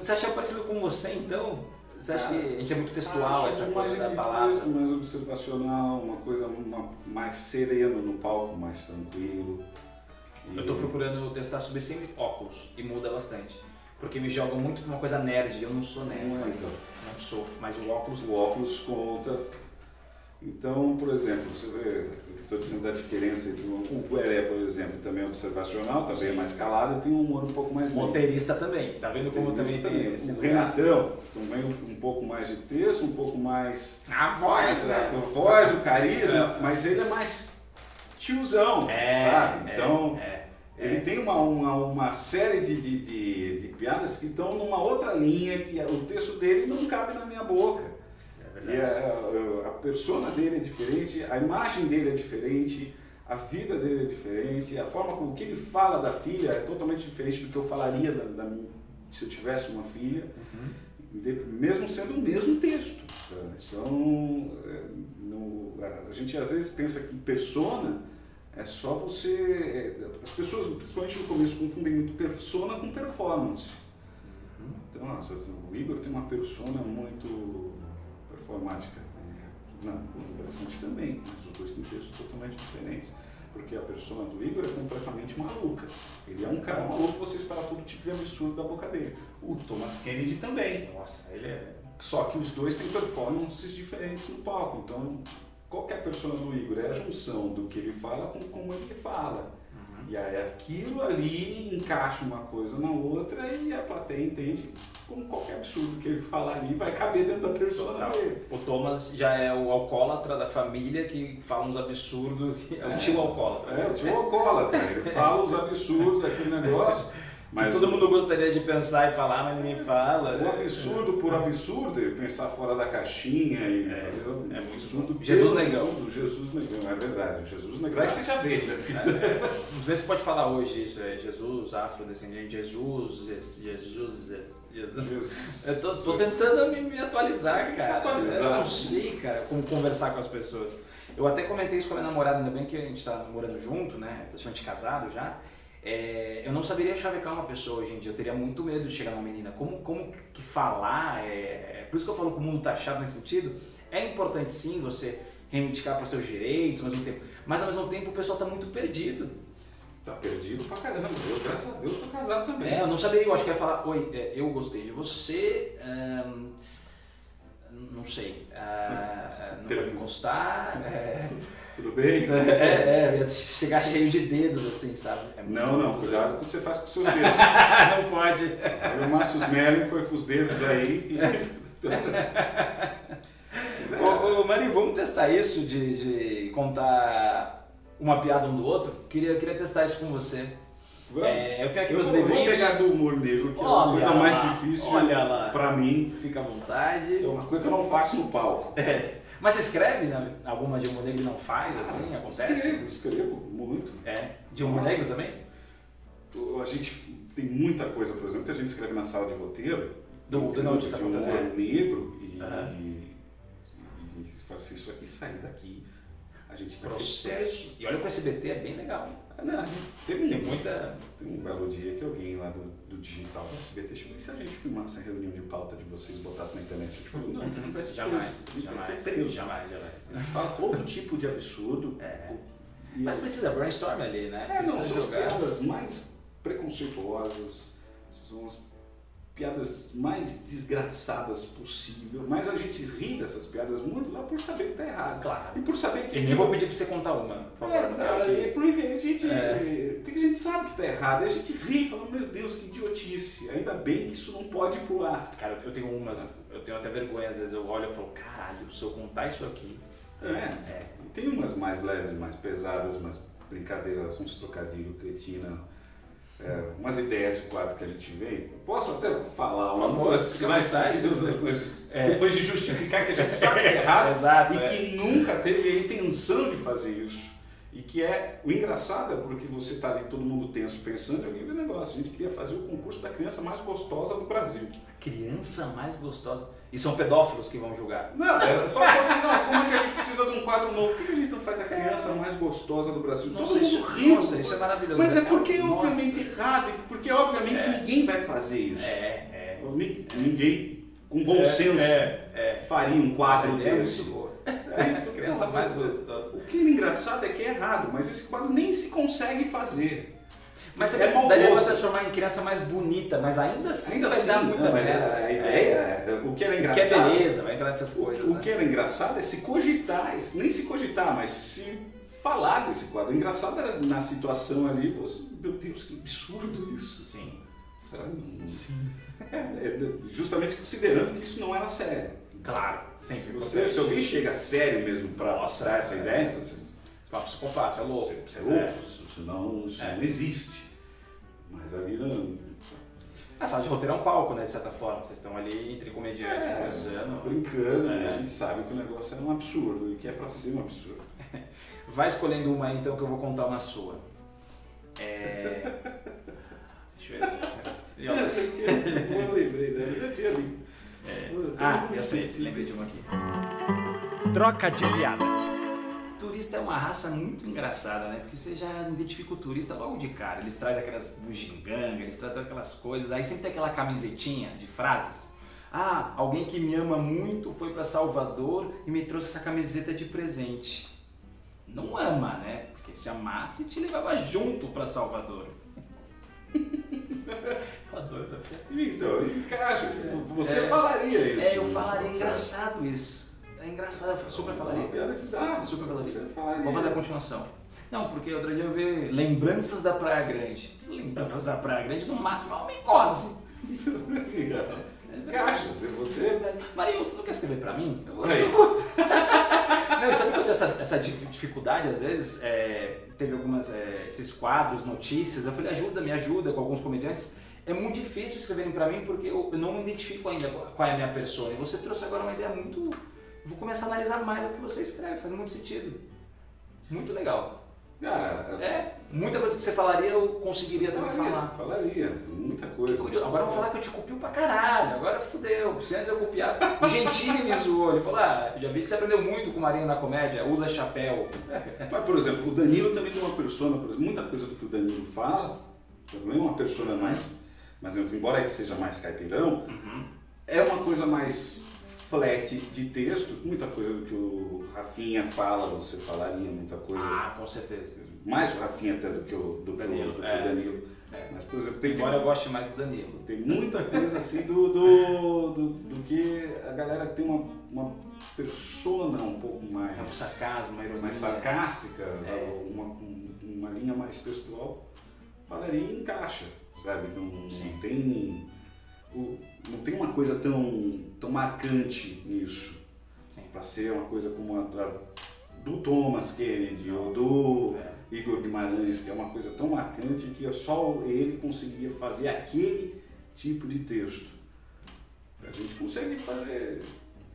Você acha parecido com você, então? Você acha Cara, que a gente é muito textual, Ah, essa coisa da palavra? texto, mais observacional, uma coisa uma- mais sereno no palco, mais tranquilo. E- Eu tô procurando testar sobre sempre óculos e muda bastante. Porque me jogam muito pra uma coisa nerd, eu não sou nerd. Não é, então. Não sou, mas o óculos. O óculos conta. Então, por exemplo, você vê, estou dizendo da diferença entre o o Gueré, por exemplo, também é observacional, também é Sim. mais calado e tem um humor um pouco mais leve. Roteirista também, tá vendo como também tem esse O? Renatão também um, um pouco mais de texto, um pouco mais. A voz, mais, né? A voz, o carisma, É. mas ele é mais tiozão, É, sabe? é, Então. é, Ele tem uma, uma, uma série de, de, de, de piadas que estão numa outra linha, que o texto dele não cabe na minha boca. E a, a, persona dele é diferente, a imagem dele é diferente, a vida dele é diferente, a forma como que ele fala da filha é totalmente diferente do que eu falaria da, da minha- se eu tivesse uma filha, Uhum. mesmo sendo o mesmo texto. Então, é, no- a gente às vezes pensa que persona é só você. é, as pessoas, principalmente no começo, confundem muito persona com performance. Uhum. Então, nossa, o Igor tem uma persona muito performática. Não, o interessante também, mas os dois têm textos totalmente diferentes. Porque a persona do Igor é completamente maluca. Ele é um cara maluco, você espera todo tipo de absurdo da boca dele. O Thomas Kennedy também. Nossa, ele é. Só que os dois têm performances diferentes no palco. Então, qualquer persona do Igor é a junção do que ele fala com como ele fala. E aí aquilo ali encaixa uma coisa na outra e a plateia entende como qualquer absurdo que ele falar ali vai caber dentro da persona dele. O Thomas já é o alcoólatra da família que fala uns absurdos. É o tio alcoólatra. É, o tio alcoólatra, ele fala os absurdos, aquele negócio, mas todo mundo gostaria de pensar e falar, mas ninguém fala. o né? absurdo por absurdo, ele pensar fora da caixinha e É, fazer o é absurdo. Jesus Negão. Jesus Negão, é verdade. Jesus Negão. Aí você já vê, né? Não sei se pode falar hoje isso, é Jesus, afrodescendente, Jesus, Jesus, Jesus. Eu tô, tô tentando me, me atualizar, que se cara. atualizar. Eu não sei, cara, como conversar com as pessoas. Eu até comentei isso com a minha namorada, ainda bem que a gente tá morando junto, né? Praticamente casado já. É, eu não saberia chavecar uma pessoa hoje em dia, eu teria muito medo de chegar numa menina. Como, como que falar? É, por isso que eu falo que o mundo tá chato nesse sentido. É importante sim você reivindicar para seus direitos, ao mesmo tempo, mas ao mesmo tempo o pessoal tá muito perdido. Tá perdido pra caramba. Eu, graças a Deus, tô casado também. É, eu não saberia, eu acho que ia falar, oi, é, eu gostei de você, ahn, não sei, ah, não vai me encostar, é, Tudo bem? é, é, ia chegar cheio de dedos assim, sabe? É muito- Não, não, muito cuidado com o que você faz com os seus dedos. não pode. O Márcio Smelling foi com os dedos aí. É, Ô, ô Mari, vamos testar isso de, de contar uma piada um do outro? Queria, queria testar isso com você. vamos. É, eu tenho aqui Eu meus vou, vou pegar do humor negro, que é a Olha coisa lá, mais difícil olha lá. pra mim. Fica à vontade. É uma coisa que eu não faço no palco. É. Mas você escreve né? alguma de humor negro e não faz, assim? Acontece? Escrevo, escrevo muito. É. De humor Nossa. negro também? A gente tem muita coisa, por exemplo, que a gente escreve na sala de roteiro Do, do tá de um contando. humor negro e, Aham. e, e, e se isso aqui sair daqui, a gente vai ser Processo. E olha que o SBT é bem legal. Não, teve Tem muita. tem um belo dia que alguém lá do, do digital do SBT chegou e se a gente filmasse a reunião de pauta de vocês e botasse na internet? Gente falou, não, gente vai ser jamais. preso, gente vai Jamais. ser preso. Jamais, jamais. A gente fala todo tipo de absurdo. É. E Mas precisa brainstorm ali, né? É, não, Precisa são as piadas mais preconceituosas, são as piadas mais desgraçadas possível, mas a gente ri dessas piadas muito lá por saber que tá errado. Claro. E por saber que. E nem vou pedir pra você contar uma, por favor. É, não é, porque a gente, É. porque a gente sabe que tá errado, e a gente ri e fala, meu Deus, que idiotice. Ainda bem que isso não pode ir pro ar. Cara, eu tenho umas, eu tenho até vergonha, às vezes eu olho e falo, caralho, se eu contar isso aqui. É. É. Tem umas mais leves, mais pesadas, mais brincadeiras, uns trocadilho, cretina, é, umas ideias de quadro que a gente vê. Posso até falar uma coisa à mais depois, É. depois de justificar que a gente sabe que é errado Exato, e é. que nunca teve a intenção de fazer isso. E que é o engraçado é porque você está ali todo mundo tenso pensando, vi o negócio, a gente queria fazer o concurso da criança mais gostosa do Brasil. A criança mais gostosa. E são pedófilos que vão julgar. Não, é só, só assim, não, como é que a gente precisa de um quadro novo? Por que a gente não faz a criança mais gostosa do Brasil? Todo mundo rindo. nossa, isso é maravilhoso. Mas é porque é Nossa. obviamente errado, porque obviamente É. ninguém vai fazer isso. É, é. Ni- Ninguém com bom É, senso É, é. faria um quadro é desse. É, Criança não, mais gostosa. O que é engraçado é que é errado, mas esse quadro nem se consegue fazer. Mas você É é daria pra gosto. transformar em criança mais bonita, mas ainda assim Ainda vai assim, dar muita não, merda. a ideia, é, o que era O que é engraçado. beleza, vai entrar nessas coisas. o né? que era engraçado é se cogitar, nem se cogitar, mas se falar desse quadro. O engraçado era na situação ali, você, meu Deus, que absurdo isso. Sim. Sabe? É, justamente considerando que isso não era sério. Claro, Se, sempre. você, se alguém chega sério mesmo para Nossa, dar essa é. ideia, você, fala psicopata, você é louco. você é louco, isso não, isso É. não existe. Mas ali não. A sala de roteiro é um palco, né, de certa forma. Vocês estão ali entre comediantes É, conversando. brincando, É. a gente sabe que o negócio é um absurdo e que é para ser um absurdo. Vai escolhendo uma aí, então que eu vou contar uma sua. É... Deixa eu ver. Eu lembrei dela, eu já tinha lido. é... Ah, eu sei, lembrei de uma aqui. Troca de piada. Turista é uma raça muito engraçada, né? Porque você já identifica o turista logo de cara. Eles trazem aquelas bugiganga, eles trazem aquelas coisas. Aí sempre tem aquela camisetinha de frases. Ah, alguém que me ama muito foi para Salvador e me trouxe essa camiseta de presente. Não ama, né? Porque se amasse, te levava junto para Salvador. adoro essa piada. Então, encaixa. tipo, Você É. falaria isso. É, eu falaria, é engraçado isso. É engraçado, eu super É falaria. uma piada que dá. Super falaria. Vou fazer a continuação. Não, porque outro dia eu vi Lembranças da Praia Grande. Lembranças da Praia Grande, no máximo, é uma micose. Encaixa. Se você. Marinho, você não quer escrever pra mim? Aí. Não, sabe que eu tenho essa, essa dif- dificuldade, às vezes, é, teve algumas, é, esses quadros, notícias, eu falei, ajuda, me ajuda com alguns comediantes. É muito difícil escreverem pra mim porque eu, eu não me identifico ainda qual qual é a minha persona. E você trouxe agora uma ideia muito... Vou começar a analisar mais o que você escreve, faz muito sentido. Muito legal. Cara, É, muita coisa que você falaria eu conseguiria também falar. falaria. Muita Que coisa. curioso. Agora eu vou falar que eu te copio pra caralho. Agora fudeu. Se antes eu copiar. O Gentili me zoou. Ele falou: Ah, já vi que você aprendeu muito com o Marinho na comédia. Usa chapéu. Mas, por exemplo, o Danilo também tem uma persona, por exemplo, muita coisa do que o Danilo fala, também é uma persona mais, mas embora ele seja mais caipirão, é uma coisa mais flat de texto, muita coisa do que o Rafinha fala, você falaria, muita coisa. Ah, com certeza. Mais o Rafinha até do que o, do Danilo, do é. Danilo. É. Mas, por exemplo, tem, tem, Embora eu goste mais do Danilo. tem muita coisa assim do, do, do, do que a galera que tem uma, uma persona um pouco mais É um sarcasmo, uma ironia. mais sarcástica, É. uma, um- uma linha mais textual, falaria em encaixa, sabe? Não, não tem o- não tem uma coisa tão, tão marcante nisso, para ser uma coisa como a, a do Thomas Kennedy ou do É. Igor Guimarães, que é uma coisa tão marcante que só ele conseguiria fazer aquele tipo de texto. A gente consegue fazer.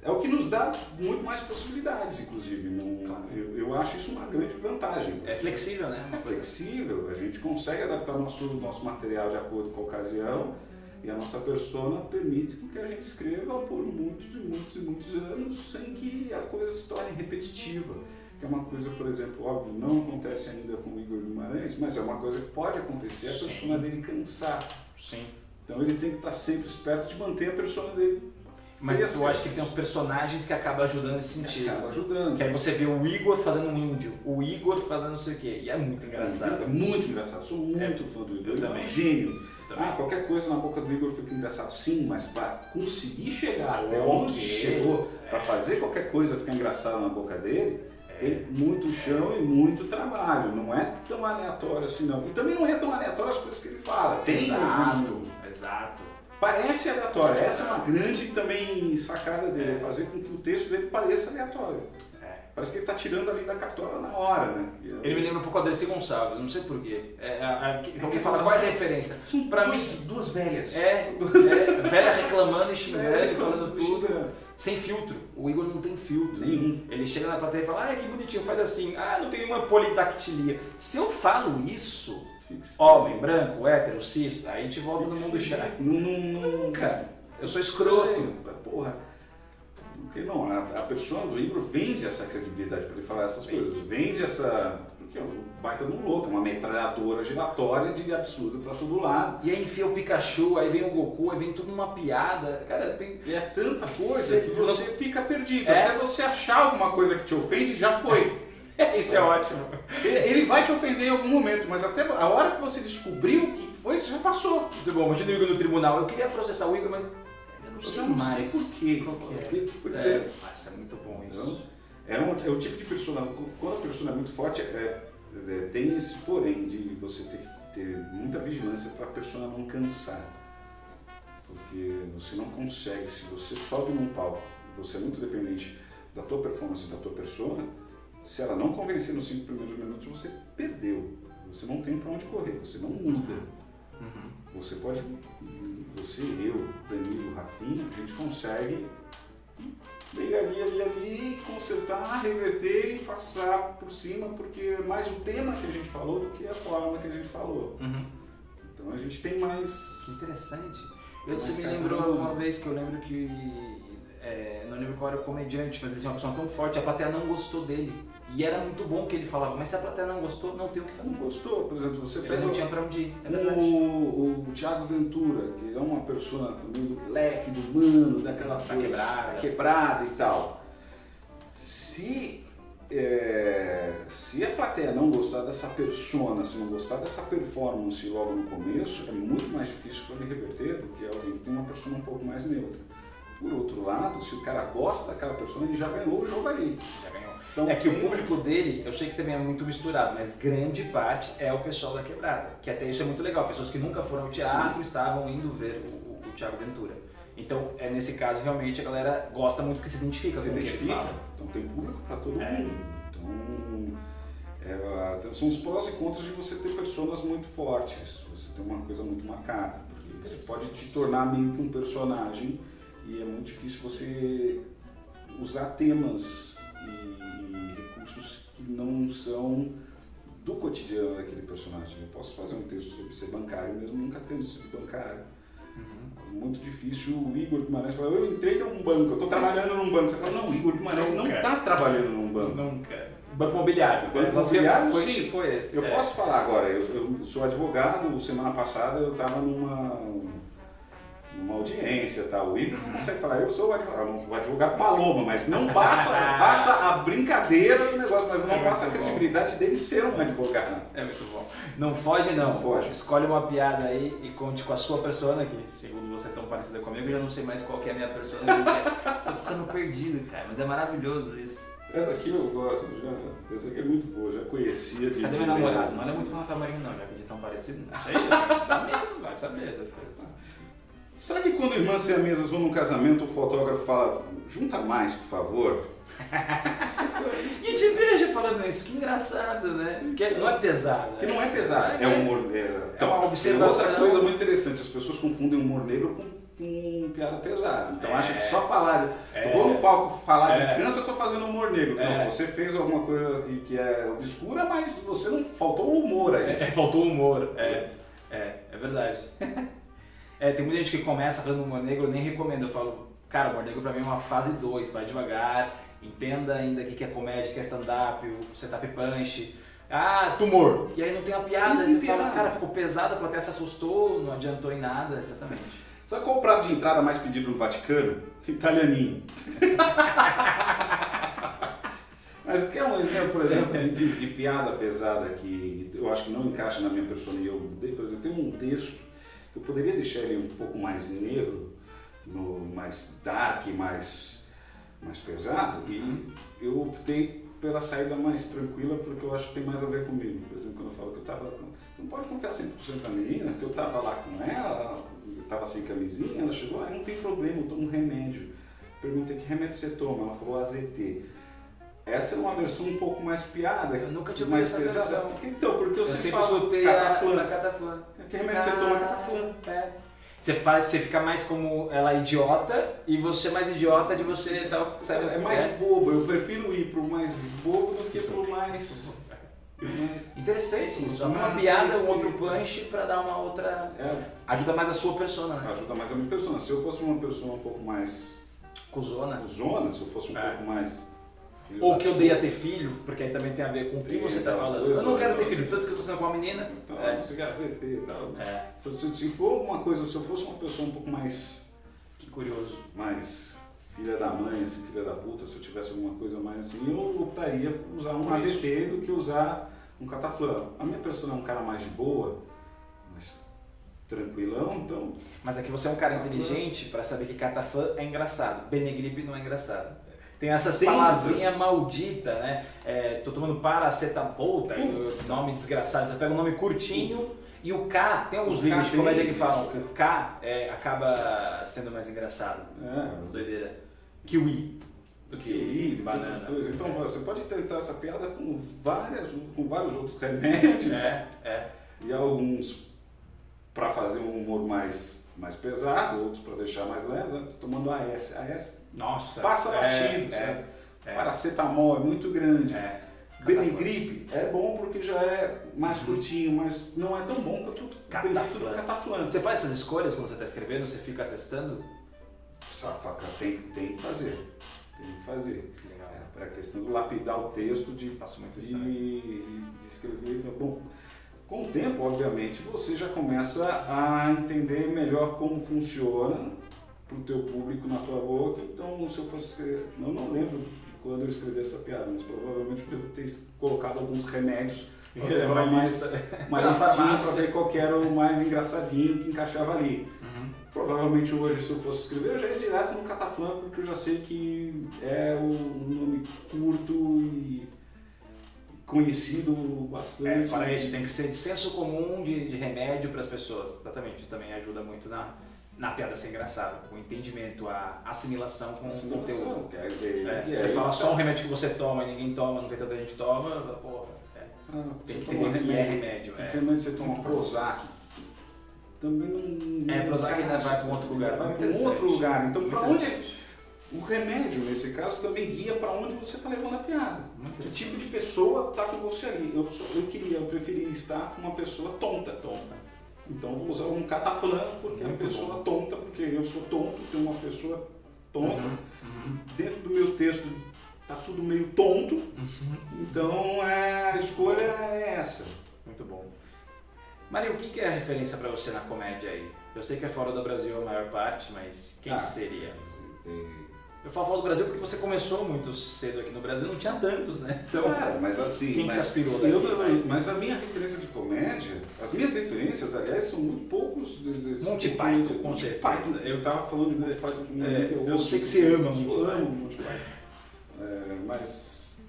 É o que nos dá muito mais possibilidades, inclusive. Não, Claro. eu, eu acho isso uma grande vantagem. É flexível, né? É flexível, a gente consegue adaptar nosso, nosso material de acordo com a ocasião E a nossa persona permite que a gente escreva por muitos e muitos e muitos anos sem que a coisa se torne repetitiva. Que é uma coisa, por exemplo, óbvio, não acontece ainda com o Igor Guimarães, mas é uma coisa que pode acontecer a Sim. persona dele cansar. Sim. Então ele tem que estar sempre esperto de manter a persona dele. Mas eu acho que tem uns personagens que acabam ajudando nesse sentido. Acaba ajudando. Que aí você vê o Igor fazendo um índio, o Igor fazendo não sei o quê. E é muito engraçado. É muito engraçado, sou muito fã do Igor. eu é também. gênio. Também. Ah, qualquer coisa na boca do Igor fica engraçado. Sim, mas para conseguir chegar até Ok. onde chegou, É. para fazer qualquer coisa ficar engraçado na boca dele, É. tem muito chão e muito trabalho. Não é tão aleatório assim, não. E também não é tão aleatório as coisas que ele fala. Tem Exato, exato. Parece aleatório. Essa é uma grande também sacada dele, é fazer com que o texto dele pareça aleatório. Parece que ele está tirando ali da cartola na hora, né? Ele me lembra um pouco a Dercy Gonçalves, não sei porquê. É, é, que- Então, que fala qual é a referência? São Pra duas, mim- duas velhas. É, Duas é, velha reclamando e xingando É, e falando tudo. xingando. Sem filtro. O Igor não tem filtro. Nenhum. Ele chega na plateia e fala, ah, que bonitinho, faz assim. Ah, não tem nenhuma polidactilia. Se eu falo isso, homem, branco, hétero, cis, aí a gente volta no mundo não, nunca. Eu sou escroto. Porra. Porque não, a, a pessoa do Igor vende essa credibilidade para ele falar essas coisas. Vende essa. Porque é um baita de um louco, uma metralhadora giratória de absurdo para todo lado. E aí enfia o Pikachu, aí vem o Goku, aí vem tudo numa piada. Cara, tem. E é tanta coisa que cê você fica perdido. É. Até você achar alguma coisa que te ofende, já foi. Isso é ótimo. Ele vai te ofender em algum momento, mas até a hora que você descobriu o que foi, você já passou. Isso é bom, imagina o Igor no tribunal. Eu queria processar o Igor, mas não sei não mais. sei por quê. Qual que é? É, nossa, é muito bom isso. Então, é, um, é o tipo de persona, quando a persona é muito forte, é, é, tem esse porém de você ter que ter muita vigilância para a persona não cansar. Porque você não consegue, se você sobe num palco, você é muito dependente da tua performance, da tua persona, se ela não convencer nos cinco primeiros minutos, você perdeu. Você não tem para onde correr, você não muda. Uhum. Você pode, você, eu, Danilo, Rafinha, a gente consegue ir ali, ali, ali, consertar, reverter e passar por cima, porque é mais o tema que a gente falou do que a forma que a gente falou. Uhum. Então a gente tem mais. Que interessante. Eu, você me lembrou uma vez que eu lembro que. é, não lembro qual era o comediante, mas ele tinha uma pessoa tão forte, a plateia não gostou dele. E era muito bom que ele falava, mas se a plateia não gostou, não tem o que Não fazer. gostou, por exemplo, você Ele pega não tinha pra onde ir. É verdade. o, o Thiago Ventura, que é uma persona também do leque, do humano, daquela Tá coisa, quebrada. tá quebrada e tal. Se, é, se a plateia não gostar dessa persona, se não gostar dessa performance logo no começo, é muito mais difícil para ele reverter do que alguém que tem uma persona um pouco mais neutra. Por outro lado, se o cara gosta daquela persona, ele já ganhou o jogo ali. Já ganhou. Então, É que o público dele, eu sei que também é muito misturado, mas grande parte é o pessoal da quebrada. Que até isso é muito legal. Pessoas que nunca foram ao teatro estavam indo ver o, o, o Thiago Ventura. Então, é nesse caso, realmente, a galera gosta muito porque se identifica se com que identifica. Então tem público para todo É. mundo. Então, é, então, são os prós e contras de você ter personas muito fortes. Você tem uma coisa muito marcada. Porque você pode te tornar meio que um personagem e é muito difícil você usar temas recursos que não são do cotidiano daquele personagem. Eu posso fazer um texto sobre ser bancário mesmo nunca tendo sido bancário. Uhum. Muito difícil o Igor Guimarães falar, eu entrei num banco, eu estou trabalhando num banco. Você fala, não, o Igor Guimarães não Nunca. está trabalhando num banco. Nunca. Banco imobiliário. Banco É, imobiliário, sim. foi esse. Eu é. posso falar agora, eu, eu sou advogado, semana passada eu estava numa, numa audiência tal. O Igor não consegue falar, eu sou o advogado, o advogado Paloma, mas não passa, passa a brincadeira do negócio, mas não É passa a muito bom. credibilidade dele ser um advogado. É muito bom. Não foge não. Não foge. Escolhe uma piada aí e conte com a sua persona, que segundo você é tão parecida comigo, eu já não sei mais qual é a minha persona. porque Tô ficando perdido, cara. Mas é maravilhoso isso. Essa aqui eu gosto, já, essa aqui é muito boa, já conhecia de Cadê meu namorado? Não olha muito pro Rafael Marinho não, já que de tão parecido. Não sei, dá medo, vai saber essas coisas. Será que quando irmãs siamesas vão num casamento, o fotógrafo fala, junta mais, por favor? E eu te vejo falando isso, que engraçado, né? Porque não é pesado. Que não é pesado, é humor negro. É uma tem observação. outra coisa muito interessante, as pessoas confundem humor negro com, com piada pesada. Então É. acha que só falar, É. eu vou no palco falar É. de criança, eu tô fazendo humor negro. É. Não, você fez alguma coisa que, que é obscura, mas você não faltou o humor aí. É, faltou humor. É, é, é verdade. É, tem muita gente que começa fazendo humor negro, eu nem recomendo. Eu falo, cara, humor negro pra mim é uma fase 2, vai devagar, entenda ainda o que que é comédia, o que é stand-up, o setup punch. Ah, tumor. E aí não tem uma piada, Não você fala, piada. cara, ficou pesado, a plateia se assustou, não adiantou em nada, exatamente. Sabe qual o prato de entrada mais pedido no Vaticano? Italianinho. Mas quer um exemplo, por exemplo, de, de- de piada pesada que eu acho que não encaixa na minha persona e eu mudei? Por exemplo, eu tenho um texto eu poderia deixar ele um pouco mais negro, no, mais dark, mais, mais pesado, e eu optei pela saída mais tranquila porque eu acho que tem mais a ver comigo. Por exemplo, quando eu falo que eu tava. Não pode confiar 100% na menina, que eu tava lá com ela, eu tava sem camisinha, ela chegou, ah, não tem problema, eu tomo um remédio. Perguntei que remédio você toma, ela falou AZT. Essa é uma versão um pouco mais piada, Eu nunca tinha mais essa versão. Então, porque eu, Eu sempre falo escutei a, cataflã. a cataflã. Que remédio você toma cataflã. É. Você faz, você fica mais como ela idiota e você mais idiota de você tal. É mais bobo, eu prefiro ir pro mais bobo do que pro mais. mais Interessante isso. Uma piada, um outro punch pra dar uma outra. é, Ajuda mais a sua persona, né? ajuda mais a minha persona. Se eu fosse uma pessoa um pouco mais Cusona. zona, se eu fosse um É. pouco mais. Filho Ou que eu dei a ter filho, porque aí também tem a ver com o que você tá aquela falando. Eu não quero ter filho, tanto que eu tô sendo com uma menina. Então, É. você quer ZT e tal. É, Se, se, se for uma coisa, se eu fosse uma pessoa um pouco mais. que curioso. mais filha da mãe, assim, filha da puta, se eu tivesse alguma coisa mais assim, eu optaria por usar um. AZT do que usar um cataflã. A minha persona é um cara mais de boa, mais tranquilão, então. Mas é que você é um cara inteligente pra saber que catafã é engraçado. Benegripe não é engraçado. Tem essas Tem palavrinhas malditas, né? É, tô tomando paracetamol, tá? Nome desgraçado. Você pega um nome curtinho e o K, tem alguns livros de comédia que falam que o K é, acaba sendo mais engraçado. É, Doideira. Kiwi. do que que banana. Então você pode tentar essa piada com, várias, com vários outros remédios É, é. e alguns para fazer um humor mais, mais pesado, outros para deixar mais leve, né? tomando AS. AS Nossa. passa é, batido, é, é. Paracetamol é muito grande. É. Benegripe é bom porque já é mais curtinho, mas não é tão bom quanto o bendito do cataflã. Você faz essas escolhas quando você está escrevendo? Você fica testando? Saca, tem, tem que fazer. Tem que fazer. Legal. É a questão do lapidar o texto, de, Faço muito de, de escrever. Bom, com o tempo, obviamente, você já começa a entender melhor como funciona para o teu público na tua boca. Então, se eu fosse escrever, eu não lembro de quando eu escrevi essa piada, mas provavelmente eu devo ter colocado alguns remédios É, uma mais, lista. uma listinha para ver qual era o mais engraçadinho que encaixava ali. Uhum. Provavelmente hoje, se eu fosse escrever, eu já ia direto no Cataflã, porque eu já sei que é um nome curto e conhecido bastante. É, fora isso, tem que ser de senso comum de, de remédio para as pessoas. Exatamente, isso também ajuda muito na, na piada ser engraçada, o entendimento, a assimilação com o conteúdo. Que é- é- É, é- você é- fala só um remédio que você toma e ninguém toma, não tem tanta gente toma, porra, é, Ah, tem que entender que é remédio. Que É. remédio você toma Prozac? Também não. É, Prozac ainda vai pra um outro lugar, Vai para um outro lugar. Então, para onde. O remédio, nesse caso, também guia para onde você está levando a piada. Que tipo de pessoa está com você ali? Eu, sou- eu queria, eu preferia estar com uma pessoa tonta. Tonta. Então eu vou usar um cataflã porque é uma Muito pessoa tonta, porque eu sou tonto, tem uma pessoa tonta. Uhum, uhum. Dentro do meu texto tá tudo meio tonto, então é, a escolha é essa. Muito bom. Maria, o que é referência para você na comédia aí? Eu sei que é fora do Brasil a maior parte, mas quem Ah. que seria? É, Eu falo fora do Brasil porque você começou muito cedo aqui no Brasil, não tinha tantos, né? Então, Cara, mas assim. Quem que mas, se aspirou eu- daqui, vai? mas a minha referência de comédia, as minhas referências, aliás, são muito poucos. Monty Python, com Monty. Python. Eu tava falando de Monty Python com É, amigo, eu sei que você ama eu Monty amo Python. Monty Python. É, mas,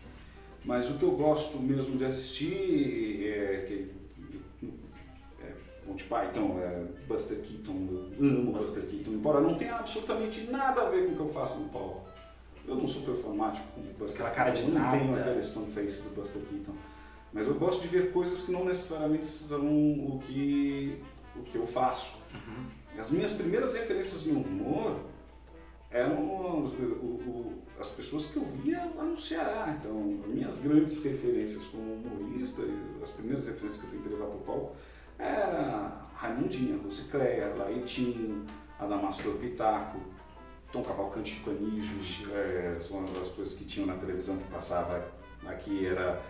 mas o que eu gosto mesmo de assistir é que é Monty Python, é Buster Keaton, eu amo Buster Keaton, embora não tenha absolutamente nada a ver com o que eu faço no palco. Eu não sou performático como o Buster Aquela cara Keaton, de eu não nada. tenho aquele stone face do Buster Keaton. Mas eu gosto de ver coisas que não necessariamente são o que, o que eu faço. Uhum. As minhas primeiras referências no humor eram os- o- o- as pessoas que eu via lá no Ceará. Então, as minhas grandes referências como humorista, as primeiras referências que eu tentei levar para o palco, Era Raimundinha, Rosicléia, Laitinho, Adamastor Pitaco, Tom Cavalcante Canijos, é, uma das coisas que tinham na televisão que passava aqui era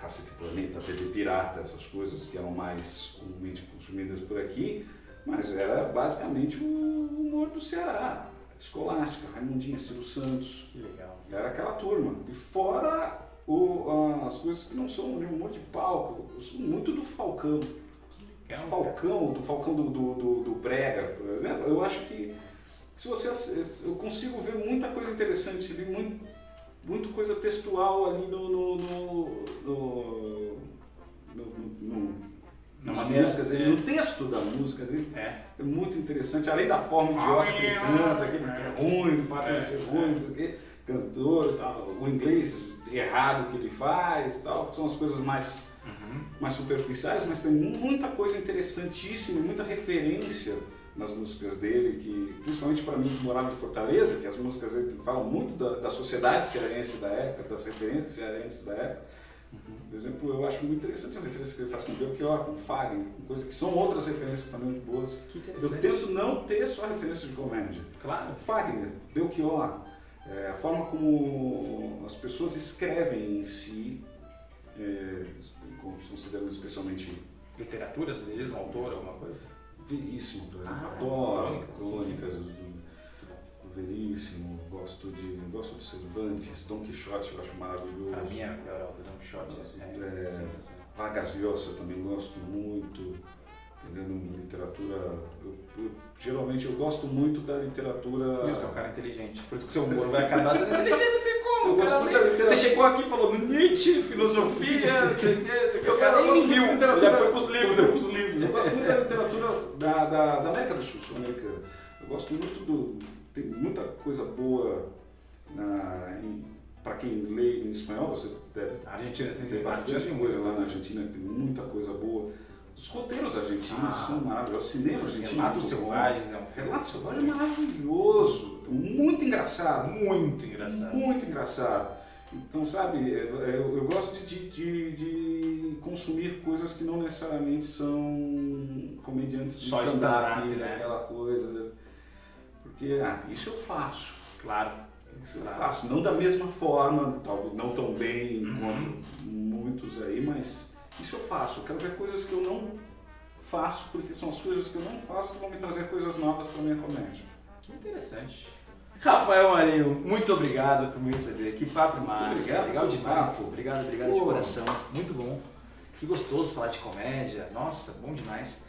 Cacete Planeta, TV Pirata, essas coisas que eram mais comumente consumidas por aqui, mas era basicamente o humor do Ceará, Escolástica, Raimundinha, Ciro Santos. Que legal. Era aquela turma. E fora o, as coisas que não são de humor de palco, muito do Falcão. Legal, Falcão, do Falcão do, do, do, do Brega, por exemplo, eu acho que se você eu consigo ver muita coisa interessante ali, muito, muito coisa textual ali no, no, no, no, no, no Na nas músicas dele, no texto da música dele. É. É muito interessante, além da forma idiota que ele canta, que ele é ruim, do fato de ele ser ruim, não sei o quê, cantor e tal, o inglês errado que ele faz e tal, que são as coisas mais, mais superficiais, mas tem muita coisa interessantíssima, muita referência nas músicas dele, que principalmente para mim que morava em Fortaleza, que as músicas dele falam muito da, da sociedade cearense da época, das referências cearenses da época. Por exemplo, eu acho muito interessante as referências que ele faz com Belchior, com Fagner, com coisas que são outras referências também muito boas. Eu tento não ter só referências de comédia. Claro. Fagner, Belchior, é, a forma como as pessoas escrevem em si, é, considerando especialmente Literatura, você diz, um autor, alguma coisa? Veríssimo, por exemplo. Ah, adoro crônicas, sim, crônicas do, do Veríssimo, gosto de, gosto de Cervantes, Dom Quixote eu acho maravilhoso. Pra mim é melhor Don Quixote. É, É. sensacional. Vargas Llosa eu também gosto muito, entendeu? literatura, eu- eu- geralmente eu gosto muito da literatura... Você é um cara inteligente. Por isso que seu humor vai acabar sendo inteligente, não tem como. Eu gosto muito da literatura. Você chegou aqui e falou Nietzsche, filosofia, o cara nem me viu. literatura- Já foi pros livros. Foi pros livros. Eu gosto muito da literatura da, da, da América do Sul, sul-americana. Eu gosto muito do. Tem muita coisa boa na, para quem lê em espanhol, você deve A Argentina, sem tem bastante coisa lá na Argentina, tem muita coisa boa. Os roteiros argentinos Ah. são maravilhosos. O cinema argentino. é Relatos. Selvagens é um filme. Relatos Selvagens é maravilhoso. Muito engraçado. Muito engraçado. Muito engraçado. Então, sabe, eu, eu- eu gosto de, de- de consumir coisas que não necessariamente são comediantes de Só stand-up, né? aquela coisa. Porque, ah, isso eu faço. Claro. Isso eu Claro. faço. Não da mesma forma, talvez não tão bem Uhum. quanto muitos aí, mas isso eu faço. Eu quero ver coisas que eu não faço, porque são as coisas que eu não faço que vão me trazer coisas novas para minha comédia. Que interessante. Rafael Marinho, muito obrigado por me receber. Que papo massa. obrigado Legal demais. papo. Obrigado, obrigado de Pô. coração. Muito bom. Que gostoso falar de comédia. Nossa, bom demais.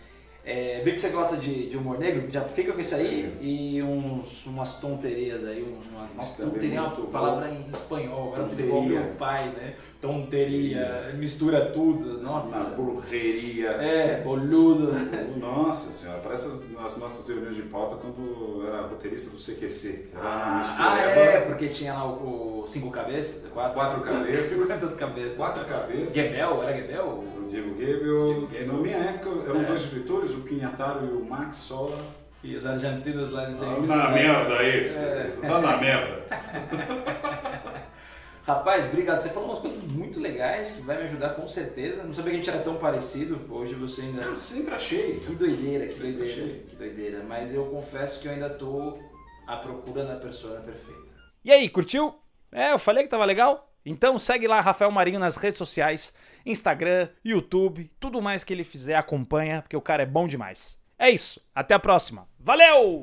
É, vi que você gosta de, de humor negro, já fica com isso aí e uns, umas tonterias aí, uma, uma tonteria é uma muito bom. palavra em espanhol, agora fiz igual meu pai, né? Tonteria, mistura tudo, nossa. Na burreria. É, boludo. Nossa senhora, parece as, as nossas reuniões de pauta quando era roteirista do CQC. uma Ah, ah, é, porque tinha lá o, o cinco cabeças, quatro, Quatro cabeças. Quantas cabeças? Quatro cabeças. Gebel, era Gebel? Diego Gebel. Diego Na minha época eram É. dois diretores, o Pinhataro e o Max Sola. E os argentinos lá de Tá misturado. na merda esse. É. Tá na merda. Rapaz, obrigado. Você falou umas coisas muito legais que vai me ajudar com certeza. Não sabia que a gente era tão parecido. Hoje você ainda. Eu sempre achei. Que doideira, que Sempre doideira, achei. que doideira. Mas eu confesso que eu ainda tô à procura da persona perfeita. E aí, curtiu? É, eu falei que tava legal? Então segue lá Rafael Marinho nas redes sociais, Instagram, YouTube, tudo mais que ele fizer acompanha, porque o cara é bom demais. É isso, até a próxima. Valeu!